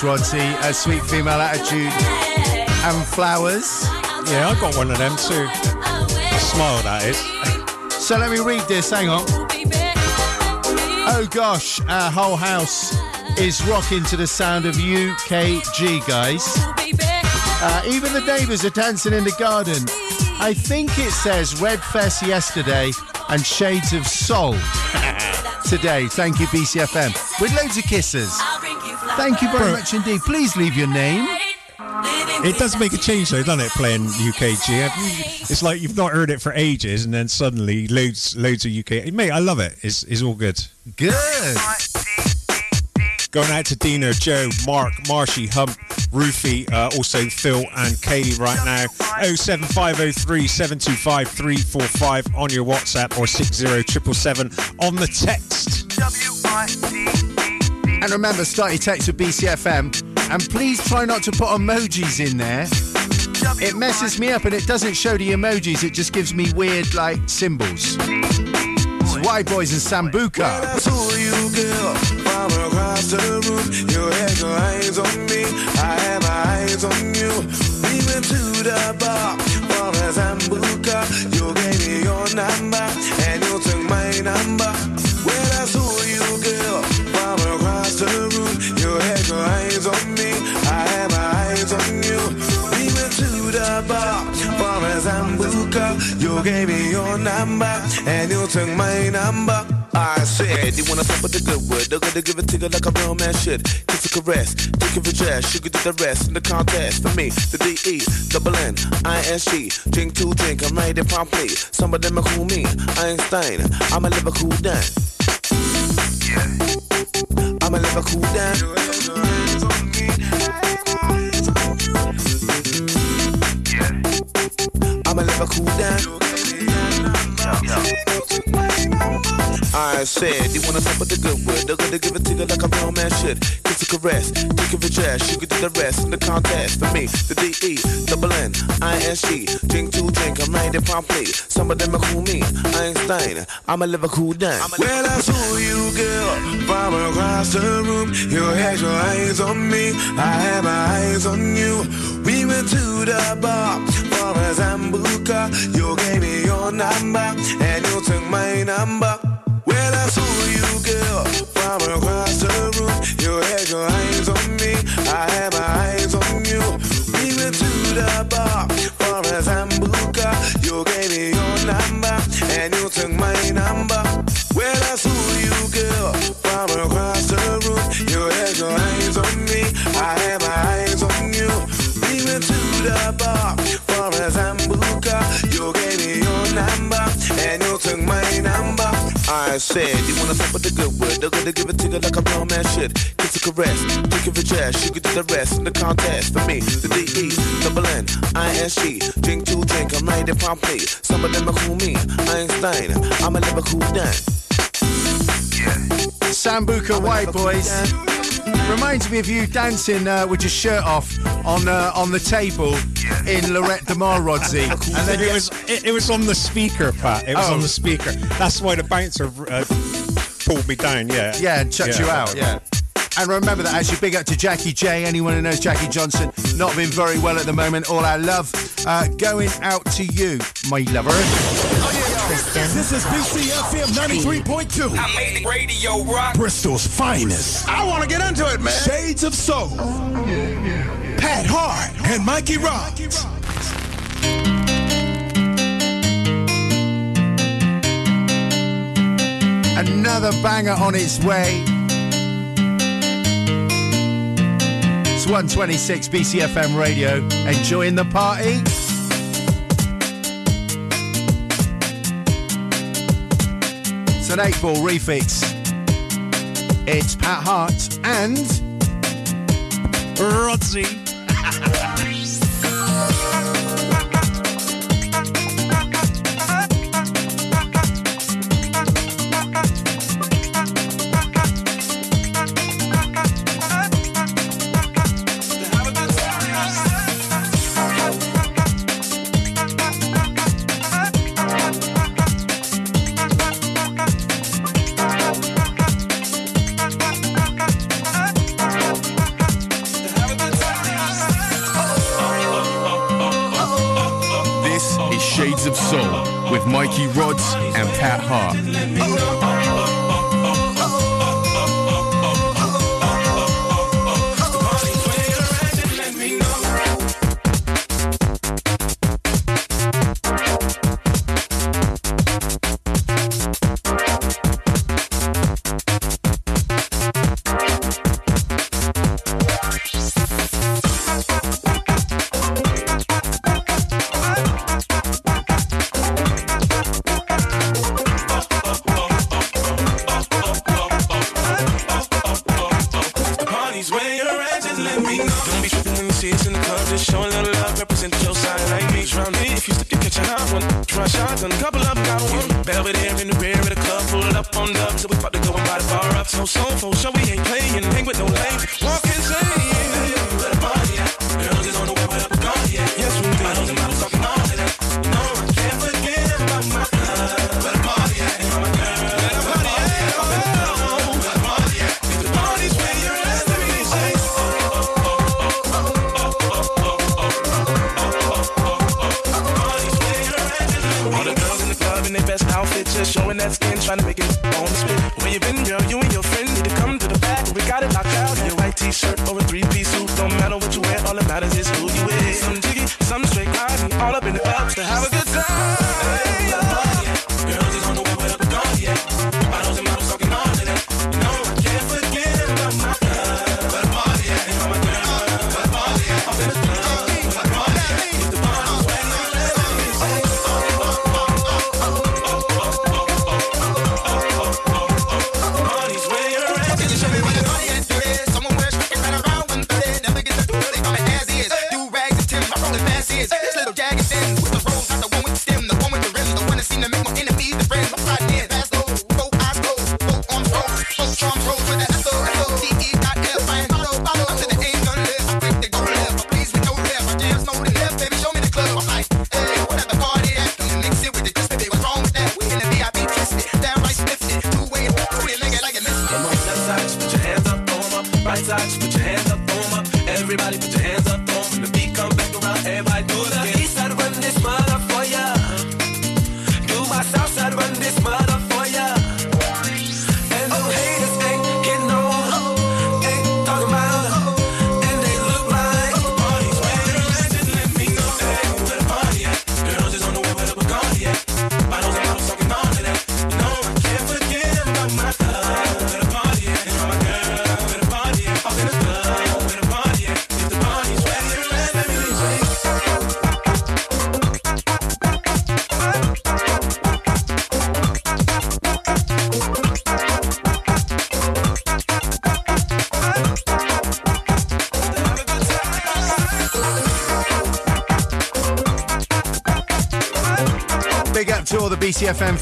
Face, A sweet female attitude and flowers. Yeah, I got one of them too. Smile, that is. So let me read this. Hang on. Oh gosh, our whole house is rocking to the sound of UKG, guys. Uh, even the neighbours are dancing in the garden. I think it says Red Fest yesterday and Shades of Soul today. Thank you, BCFM. With loads of kisses. Thank you very Bro. much indeed. Please leave your name. It does make a change though, doesn't it? Playing UKG, it's like you've not heard it for ages, and then suddenly loads, loads of UK. Mate, I love it. It's, it's all good. Good. Going out to Dina, Joe, Mark, Marshy, Hump, Roofy, uh, also Phil and Kaylee right now. 07503 725 345 on your WhatsApp or 60777 on the text. And remember, start your text with BCFM. And please try not to put emojis in there. It messes me up and it doesn't show the emojis, it just gives me weird, like, symbols. It's Wideboys and Sambuca. You, me your number, and you took my number. You gave me your number, and you took my number. I said, you wanna fuck with the good word? They're gonna give it to you like a real man should. Kiss a caress, take of a dress, you to do the rest in the contest. For me, the D-E, double N, I-S-G, drink to drink, I'm ready promptly. Some of them are cool me, Einstein, I'm a Liverpool Dan. Yeah. I'm a Liverpool Dan. I'm a Liverpool Dan. I said, you wanna talk with the good word, they're gonna give it to you like a real man should. Kiss a caress, take of a you could do the rest in the contest. For me, the D-E, double N, I-S-G, drink to drink, I'm ready promptly. Some of them are cool me, Einstein, I'm a Liverpool Dan. Well, I saw you, girl, from across the room. You had your eyes on me, I had my eyes on you. We went to the bar for a Sambuca. You gave me your number, and you took my number. Well, I saw you, girl, from across the room. You had your eyes on me, I had my eyes on you. We went to the bar I said, you wanna fuck with the good word, they're gonna give it to you like a real man should. Kiss a caress, take of a dress, you could do the rest in the contest. For me, the D-E, double N, I-S-G, drink to drink, I'm ready promptly. Some of them are cool me, Einstein, I'm a Liverpool Dan. Sambuca Wideboys. Reminds me of you dancing uh, with your shirt off on uh, on the table in Lloret de Mar, Rodsy. And then it was it, it was on the speaker, Pat. It was Oh. on the speaker. That's why the bouncer uh, pulled me down. Yeah. Yeah, and chucked you out. Yeah. And remember that as you big up to Jackie J, anyone who knows Jackie Johnson, not been very well at the moment. All our love uh, going out to you, my lover. This is BCFM 93.2. I made the radio rock. Bristol's finest. I want to get into it, man. Shades of Soul. Pat Hart and Mikey Rods. Another banger on its way. It's 126 BCFM radio. Enjoying the party? An eight ball refix. It's Pat Hart and Rodsy. heart.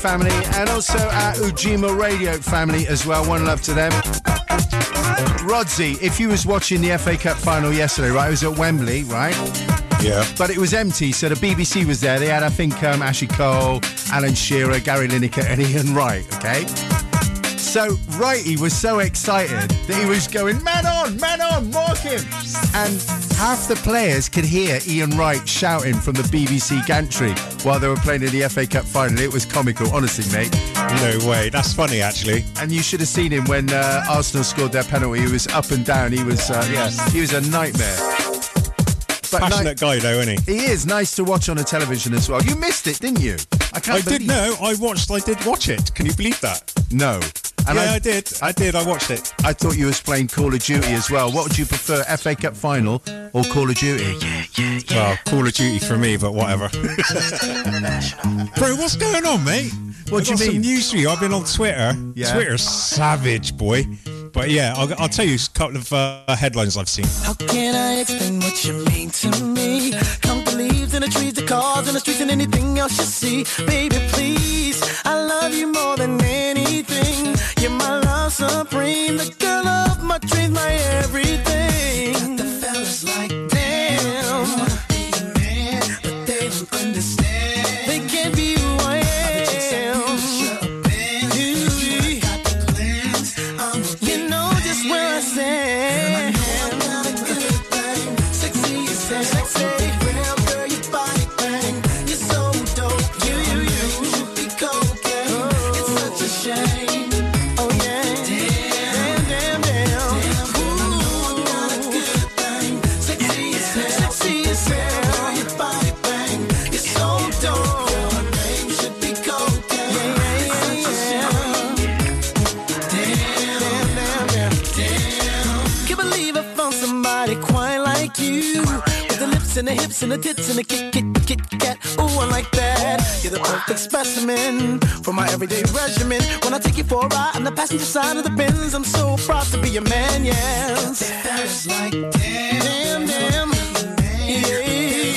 family and also our Ujima Radio family as well. One love to them. Rodsy, if you was watching the FA Cup final yesterday, right? It was at Wembley, right? Yeah. But it was empty, so the BBC was there. They had, I think, um, Ashley Cole, Alan Shearer, Gary Lineker, and Ian Wright. Okay. So Wrighty was so excited that he was going, "Man on, man on, mark him!" And half the players could hear Ian Wright shouting from the BBC gantry while they were playing in the FA Cup final. It was comical, honestly, mate. No way. That's funny, actually. And you should have seen him when uh, Arsenal scored their penalty. He was up and down. He was, uh, yes. he was a nightmare. But Passionate ni- guy, though, isn't he? He is nice to watch on a television as well. You missed it, didn't you? I can't. I believe- did know. I watched. I did watch it. Can you believe that? No. And yeah, I, I, did. I did. I watched it. I thought you was playing Call of Duty as well. What would you prefer, FA Cup final or Call of Duty? Yeah, yeah, yeah, well, Call of Duty for me, but whatever. Bro, what's going on, mate? What I do you mean? news for you. I've been on Twitter. Yeah. Twitter's savage, boy. But yeah, I'll, I'll tell you a couple of uh, headlines I've seen. How can I explain what you mean to me? Can't believe and the trees, the cars and the streets and anything else you see. Baby, please, I love you more than anything. You're my love supreme, the girl of my dreams, my everything. Got the fellas like that. Hips and the tits and the kit, kit, kit, kat. Ooh, I like that. You're the perfect specimen for my everyday regimen. When I take you for a ride on the passenger side of the Benz, I'm so proud to be your man, yes. Feels like damn, damn. Yeah.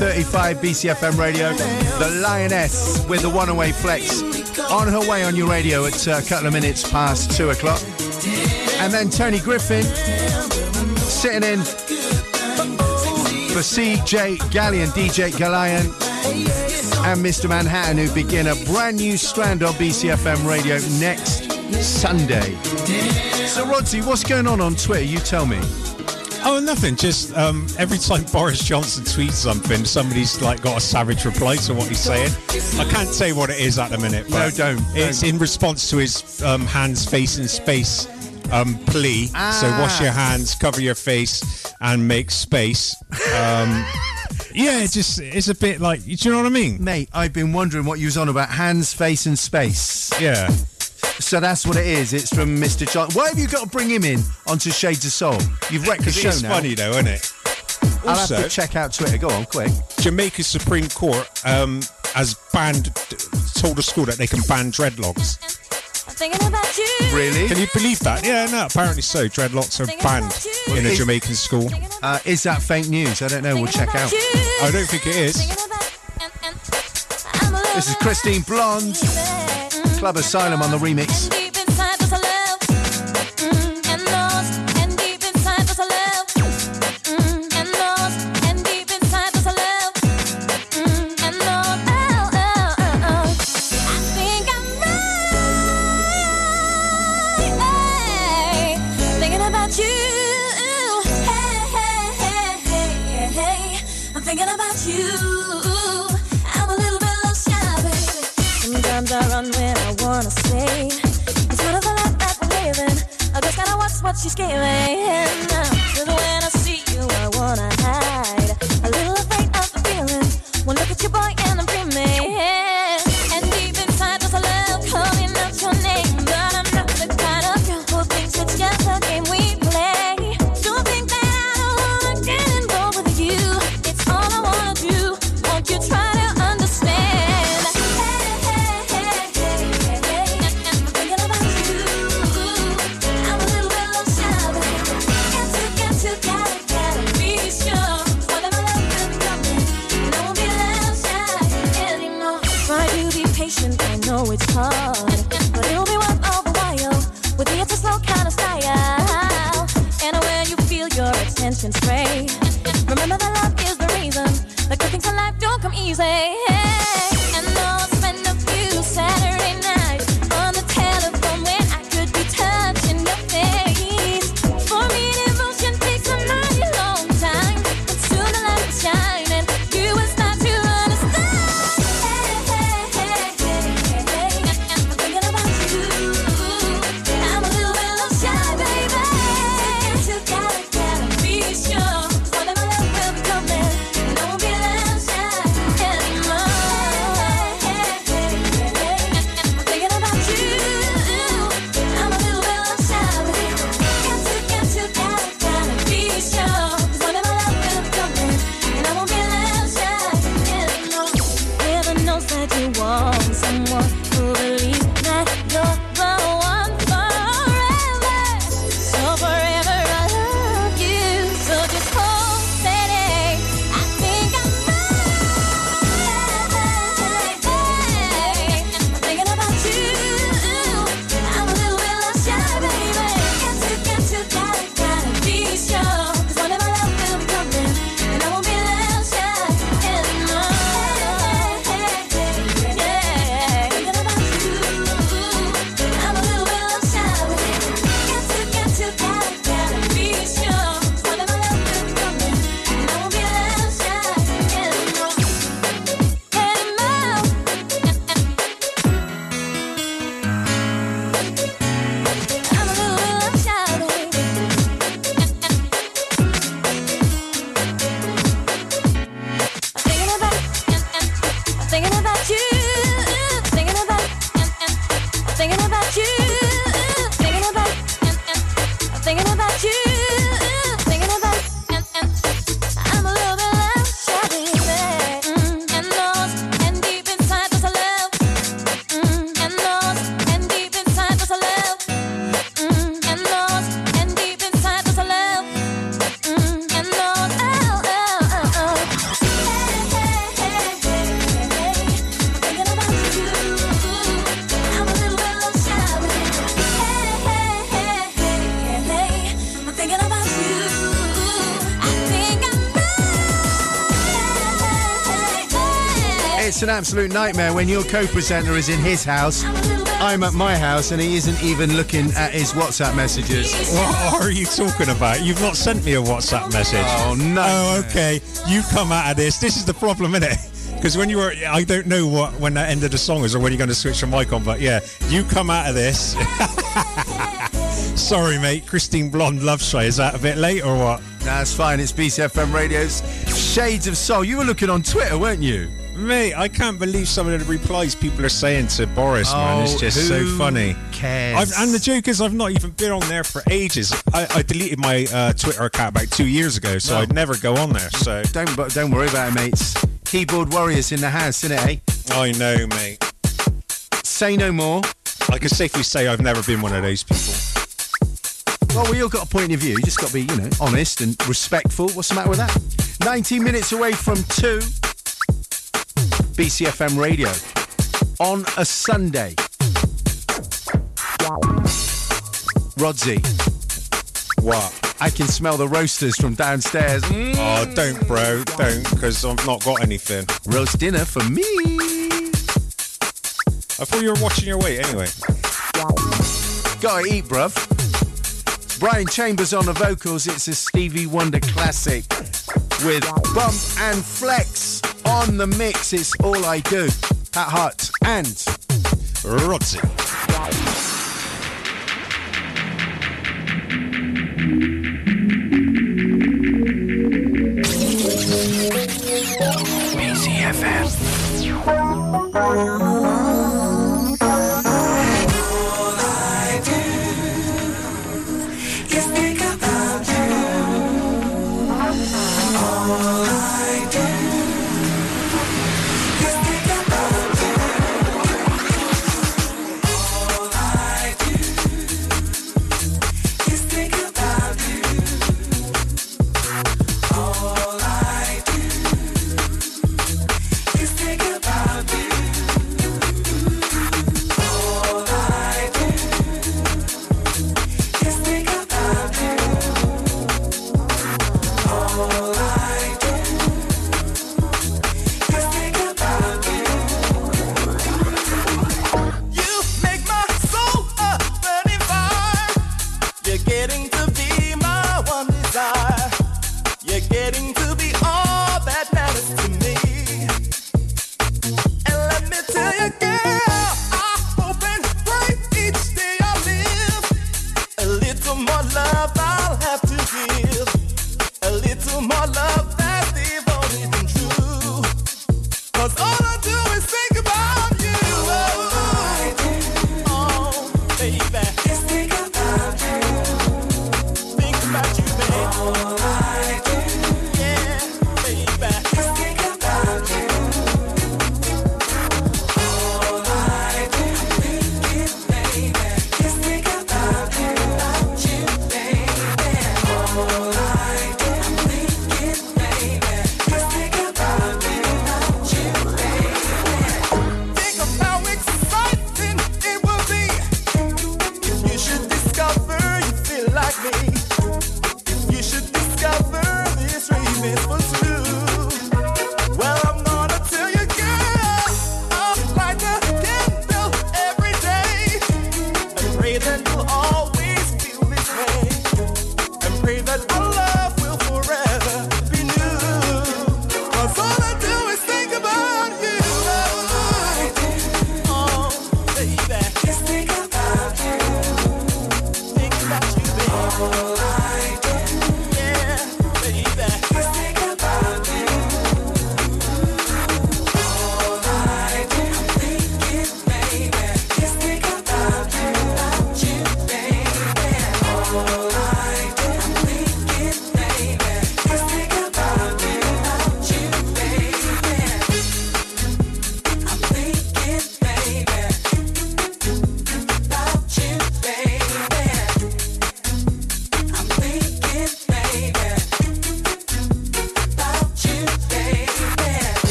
35 BCFM radio. The Lioness with the one away flex on her way on your radio at a couple of minutes past two o'clock. And then Tony Griffin sitting in for CJ Gallian, DJ Gallian, and Mr. Manhattan, who begin a brand new strand on BCFM radio next Sunday. So, Rodsy, what's going on on Twitter? You tell me. Oh, nothing. Just um, every time Boris Johnson tweets something, somebody's like got a savage reply to what he's saying. I can't say what it is at the minute. But No, don't, It's in response to his um, hands facing space um, plea. So Ah. wash your hands, cover your face, and make space. Um, yeah, it just it's a bit like. Do you know what I mean? Mate, I've been wondering what you was on about hands, face, and space. Yeah. So that's what it is. It's from Mr. John. Why have you got to bring him in onto Shades of Soul? You've wrecked the Because show it's now. funny though, isn't it? I'll Also- have to check out Twitter. Go on, quick. Jamaica's Supreme Court um, has banned, told the school that they can ban dreadlocks. Thinking about you. Really? Can you believe that? Yeah, no, apparently so. Dreadlocks are banned in a Is- Jamaican school. Uh, is that fake news? I don't know. We'll check out. I don't think it is. This is Kristine Blond, Club Asylum on the remix. What she's giving. Cause when I see you, I wanna hide. A little afraid of the feeling. One look at your boy It's an absolute nightmare when your co-presenter is in his house, I'm at my house, and he isn't even looking at his WhatsApp messages. What are you talking about? You've not sent me a WhatsApp message. Oh no. Oh, okay. You come out of this. This is the problem, isn't it? Because when you were, I don't know what when that end of the song is or when you're going to switch your mic on, but yeah, you come out of this. Sorry, mate. Kristine Blond Love Shy. Is that a bit late or what? That's fine. It's BCFM Radio's Shades of Soul. You were looking on Twitter, weren't you? Mate, I can't believe some of the replies people are saying to Boris, man. It's Oh, just so who funny. cares? I've, and the joke is, I've not even been on there for ages. I, I deleted my uh, Twitter account about two years ago, so No. I'd never go on there. So Don't don't worry about it, mates. Keyboard warriors in the house, innit, eh? I know, mate. Say no more. I can safely say I've never been one of those people. Well, we all got a point of view. You just got to be, you know, honest and respectful. What's the matter with that? 19 minutes away from 2. BCFM Radio. On a Sunday. Rodsy. What? I can smell the roasters from downstairs. Mm. Oh, don't, bro. Don't, because I've not got anything. Roast dinner for me. I thought you were watching your weight anyway. Gotta eat, bruv. Bryan Chambers on the vocals. It's a Stevie Wonder classic with Bump and Flex on the mix. It's all I do. Pat Hart and Rodsy.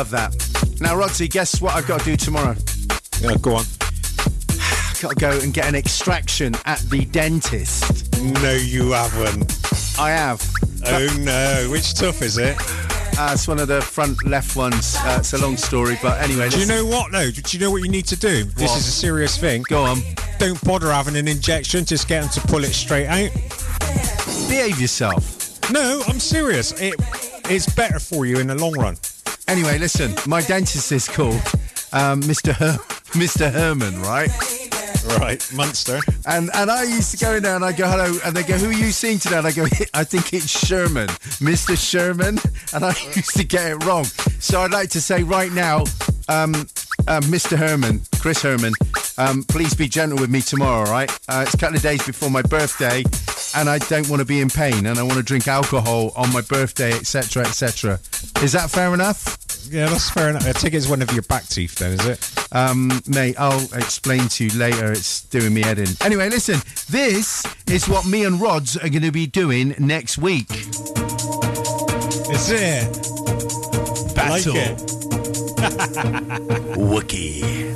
Love that. Now, Rodsy, guess what I've got to do tomorrow? Yeah, go on. got to go and get an extraction at the dentist. No, you haven't. I have. Oh no, which tooth is it? Uh, it's one of the front left ones. Uh, it's a long story, but anyway. Do you know what though? Do you know what you need to do? This is a serious thing. Go on. Don't bother having an injection. Just get them to pull it straight out. Behave yourself. No, I'm serious. It it's better for you in the long run. Anyway, listen. My dentist is called um, Mr. Her- Mr. Herman, right? Right, Munster. And and I used to go in there and I go hello, and they go, "Who are you seeing today?" And I go, "I think it's Sherman, Mr. Sherman," and I used to get it wrong. So I'd like to say right now, um, uh, Mr. Herman, Chris Herman, um, please be gentle with me tomorrow, all right? Uh, it's a couple of days before my birthday, and I don't want to be in pain, and I want to drink alcohol on my birthday, etc., etc. Is that fair enough? Yeah, that's fair enough. I take it as one of your back teeth, then, is it? Um, mate, I'll explain to you later. It's doing me head in. Anyway, listen, this is what me and Rods are going to be doing next week. It's it? Battle. Like it. Wookie.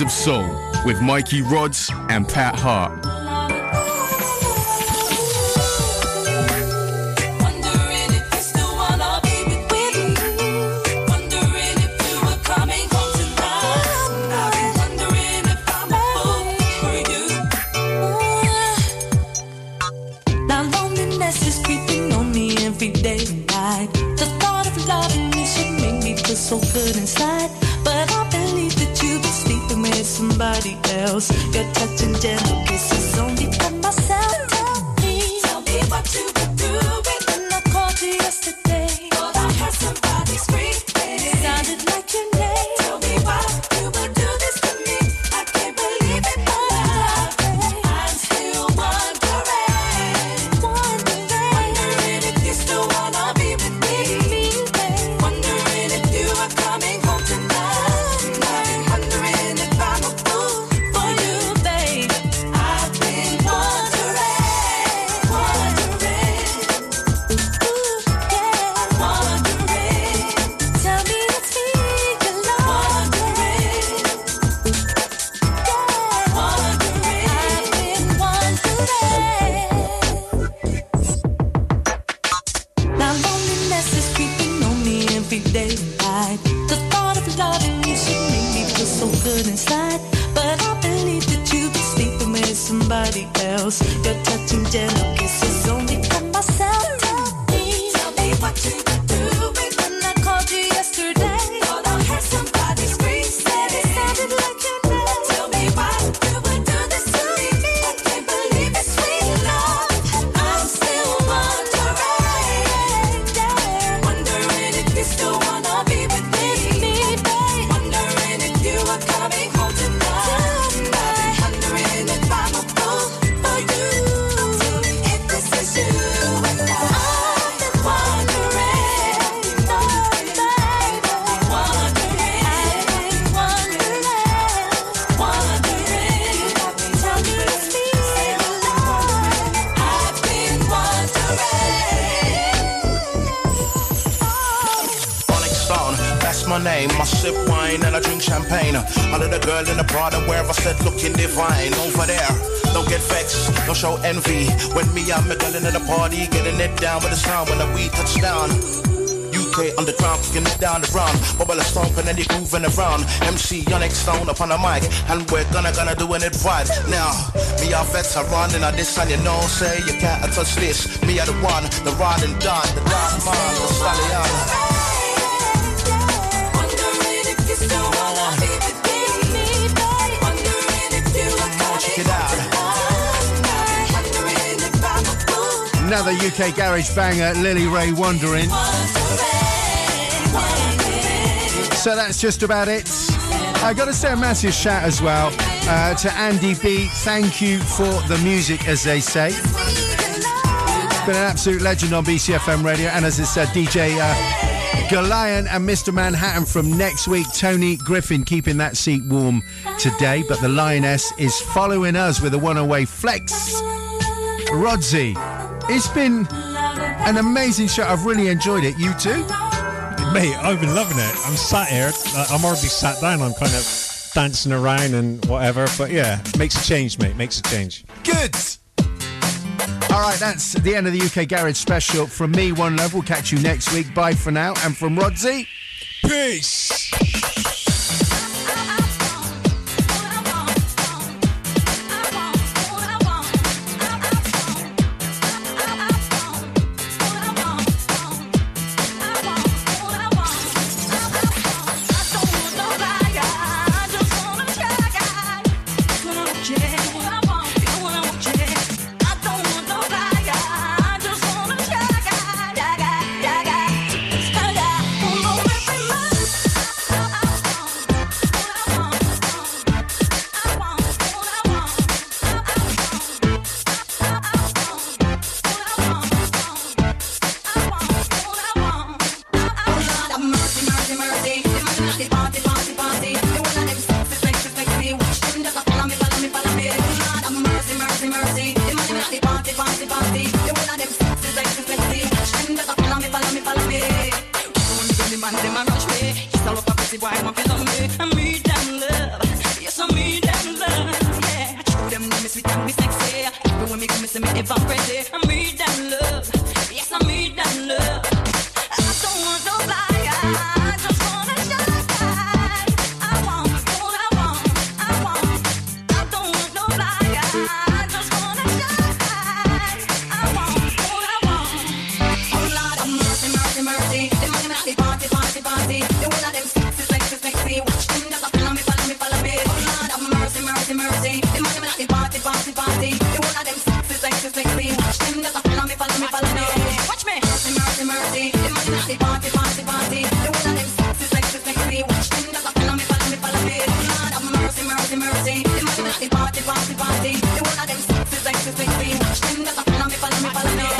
Of Soul with Mikey Rods and Pat Hart. That's my. I sip wine and I drink champagne. Under the girl in the bar where I said looking divine over there. Don't get vexed, don't show envy. When me and my girl in the party, getting it down with the sound when the weed touch down. UK underground, kicking it down the run. Bubble a stomp and you grooving around. MC Onyx Stone up on the mic, and we're gonna gonna doing it right now. Me our vets are running on this, and you know, say you can't touch this. Me are the one, the ride and done, the dark man, the stallion. Check it out. Another UK garage banger, Lily Ray Wondering. So that's just about it. I got to say a massive shout as well uh, to Andy B. Thank you for the music, as they say. Been an absolute legend on BCFM radio, and as I said, DJ uh, Golian and Mr. Manhattan from next week. Tony Griffin keeping that seat warm today, but the Lioness is following us with a one-away flex. Rodsy, it's been an amazing show. I've really enjoyed it. You too? Mate, I've been loving it. I'm sat here. I'm already sat down. I'm kind of dancing around and whatever. But yeah, makes a change, mate. Makes a change. Good. All right, that's the end of the UK Garage special. From me, One Love. We'll catch you next week. Bye for now. And from Rodsy, peace. I'm a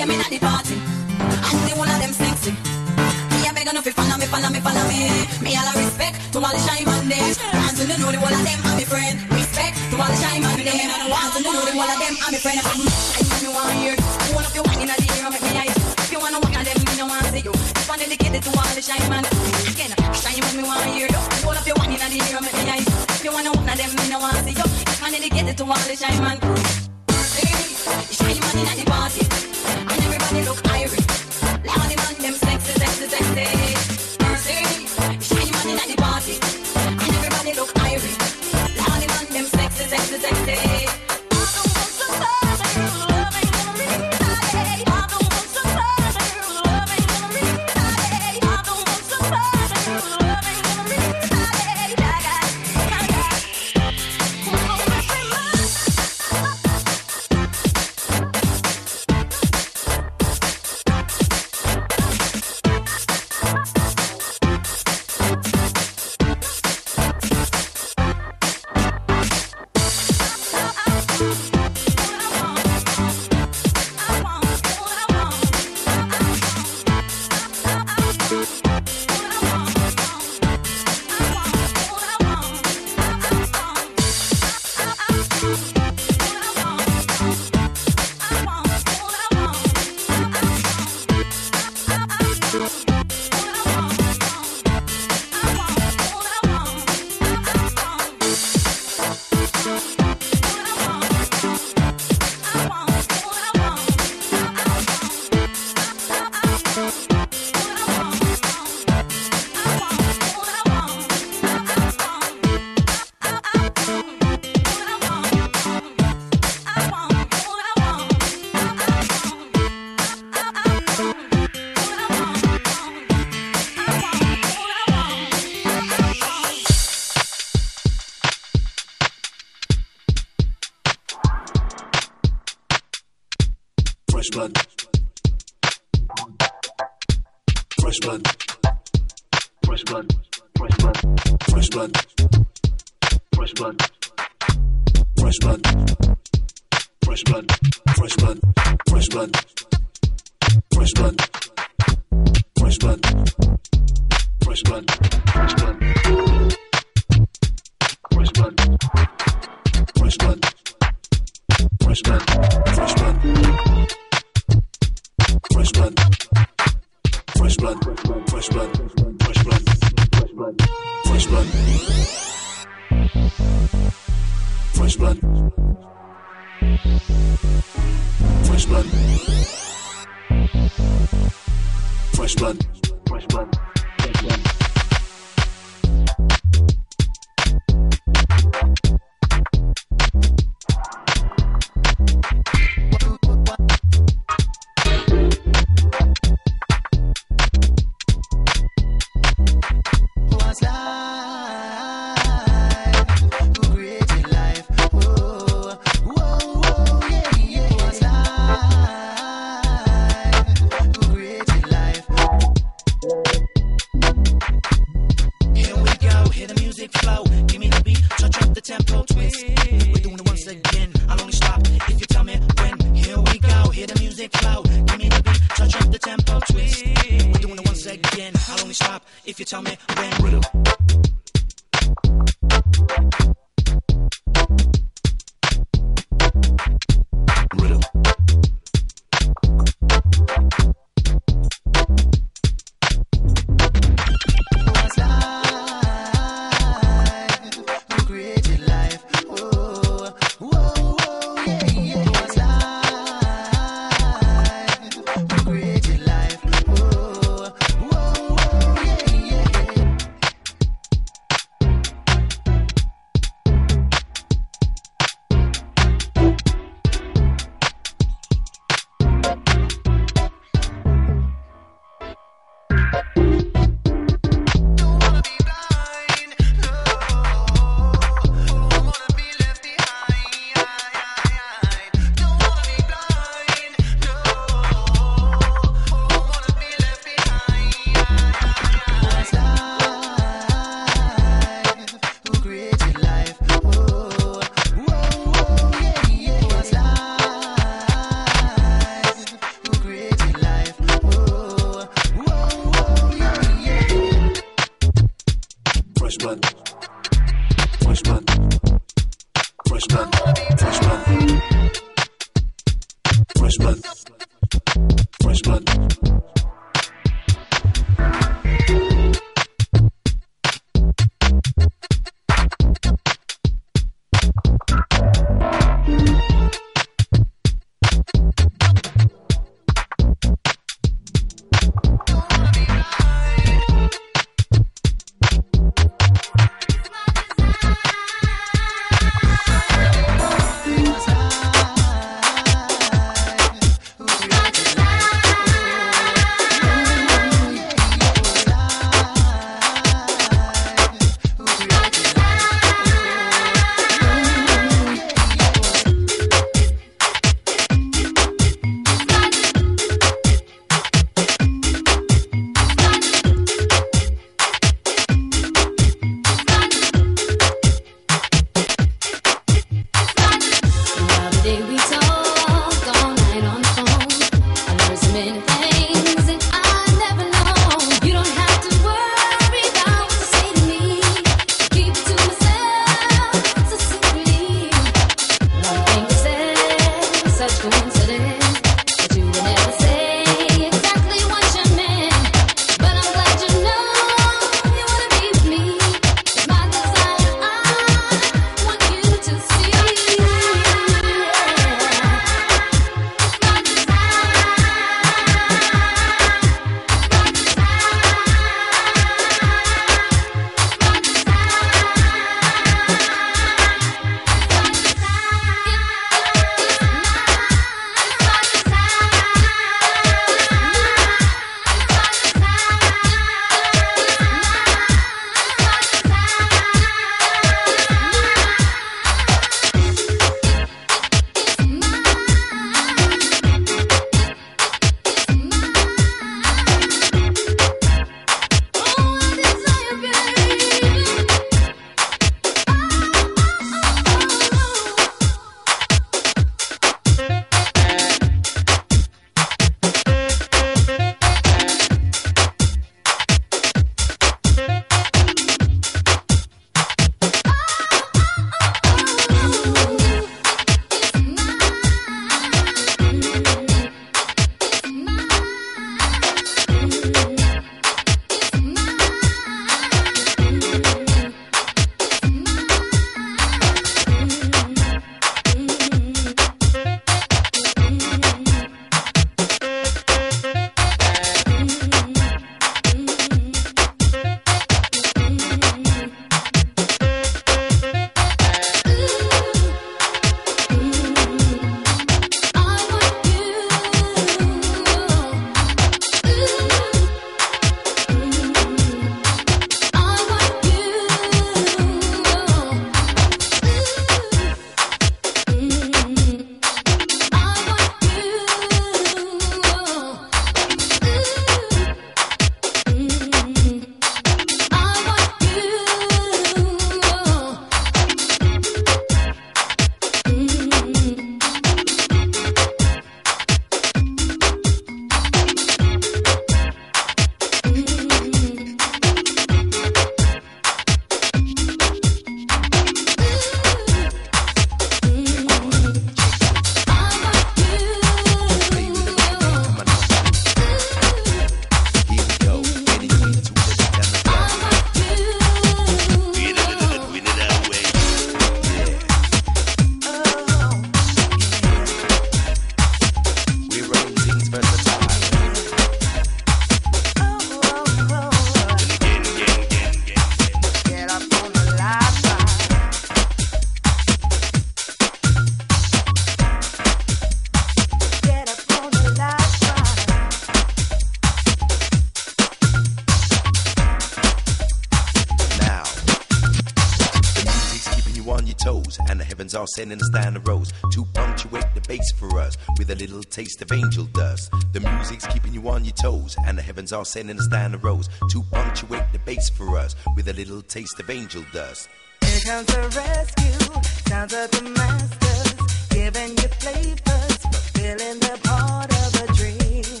sending us down the roads to punctuate the bass for us with a little taste of angel dust. The music's keeping you on your toes, and the heavens are sending us down the roads to punctuate the bass for us with a little taste of angel dust. Here comes the rescue, sounds of the masters, giving you flavors, fulfilling the part of a dream.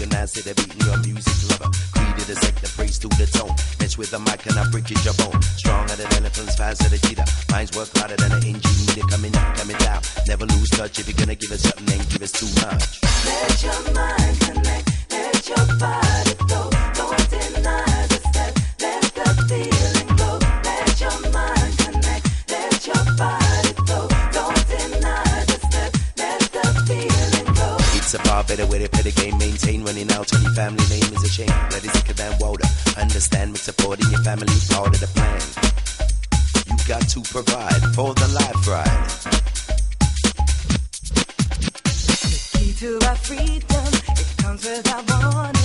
recognize that I'm beating your music lover. Created a sector, praise to the tone. Mess with the mic and I break your jawbone. Stronger than elephants, faster than a cheetah. Minds work harder than an engine. Meter coming up, coming down. Never lose touch if you're gonna give us something, then give us too much. Let your mind connect, let your body flow. Better with it, play the game, maintain. Running out on your family name is a shame. Let it thicker than water. Understand, make supporting your family part of the plan. You got to provide for the life ride. The key to our freedom, it comes without warning.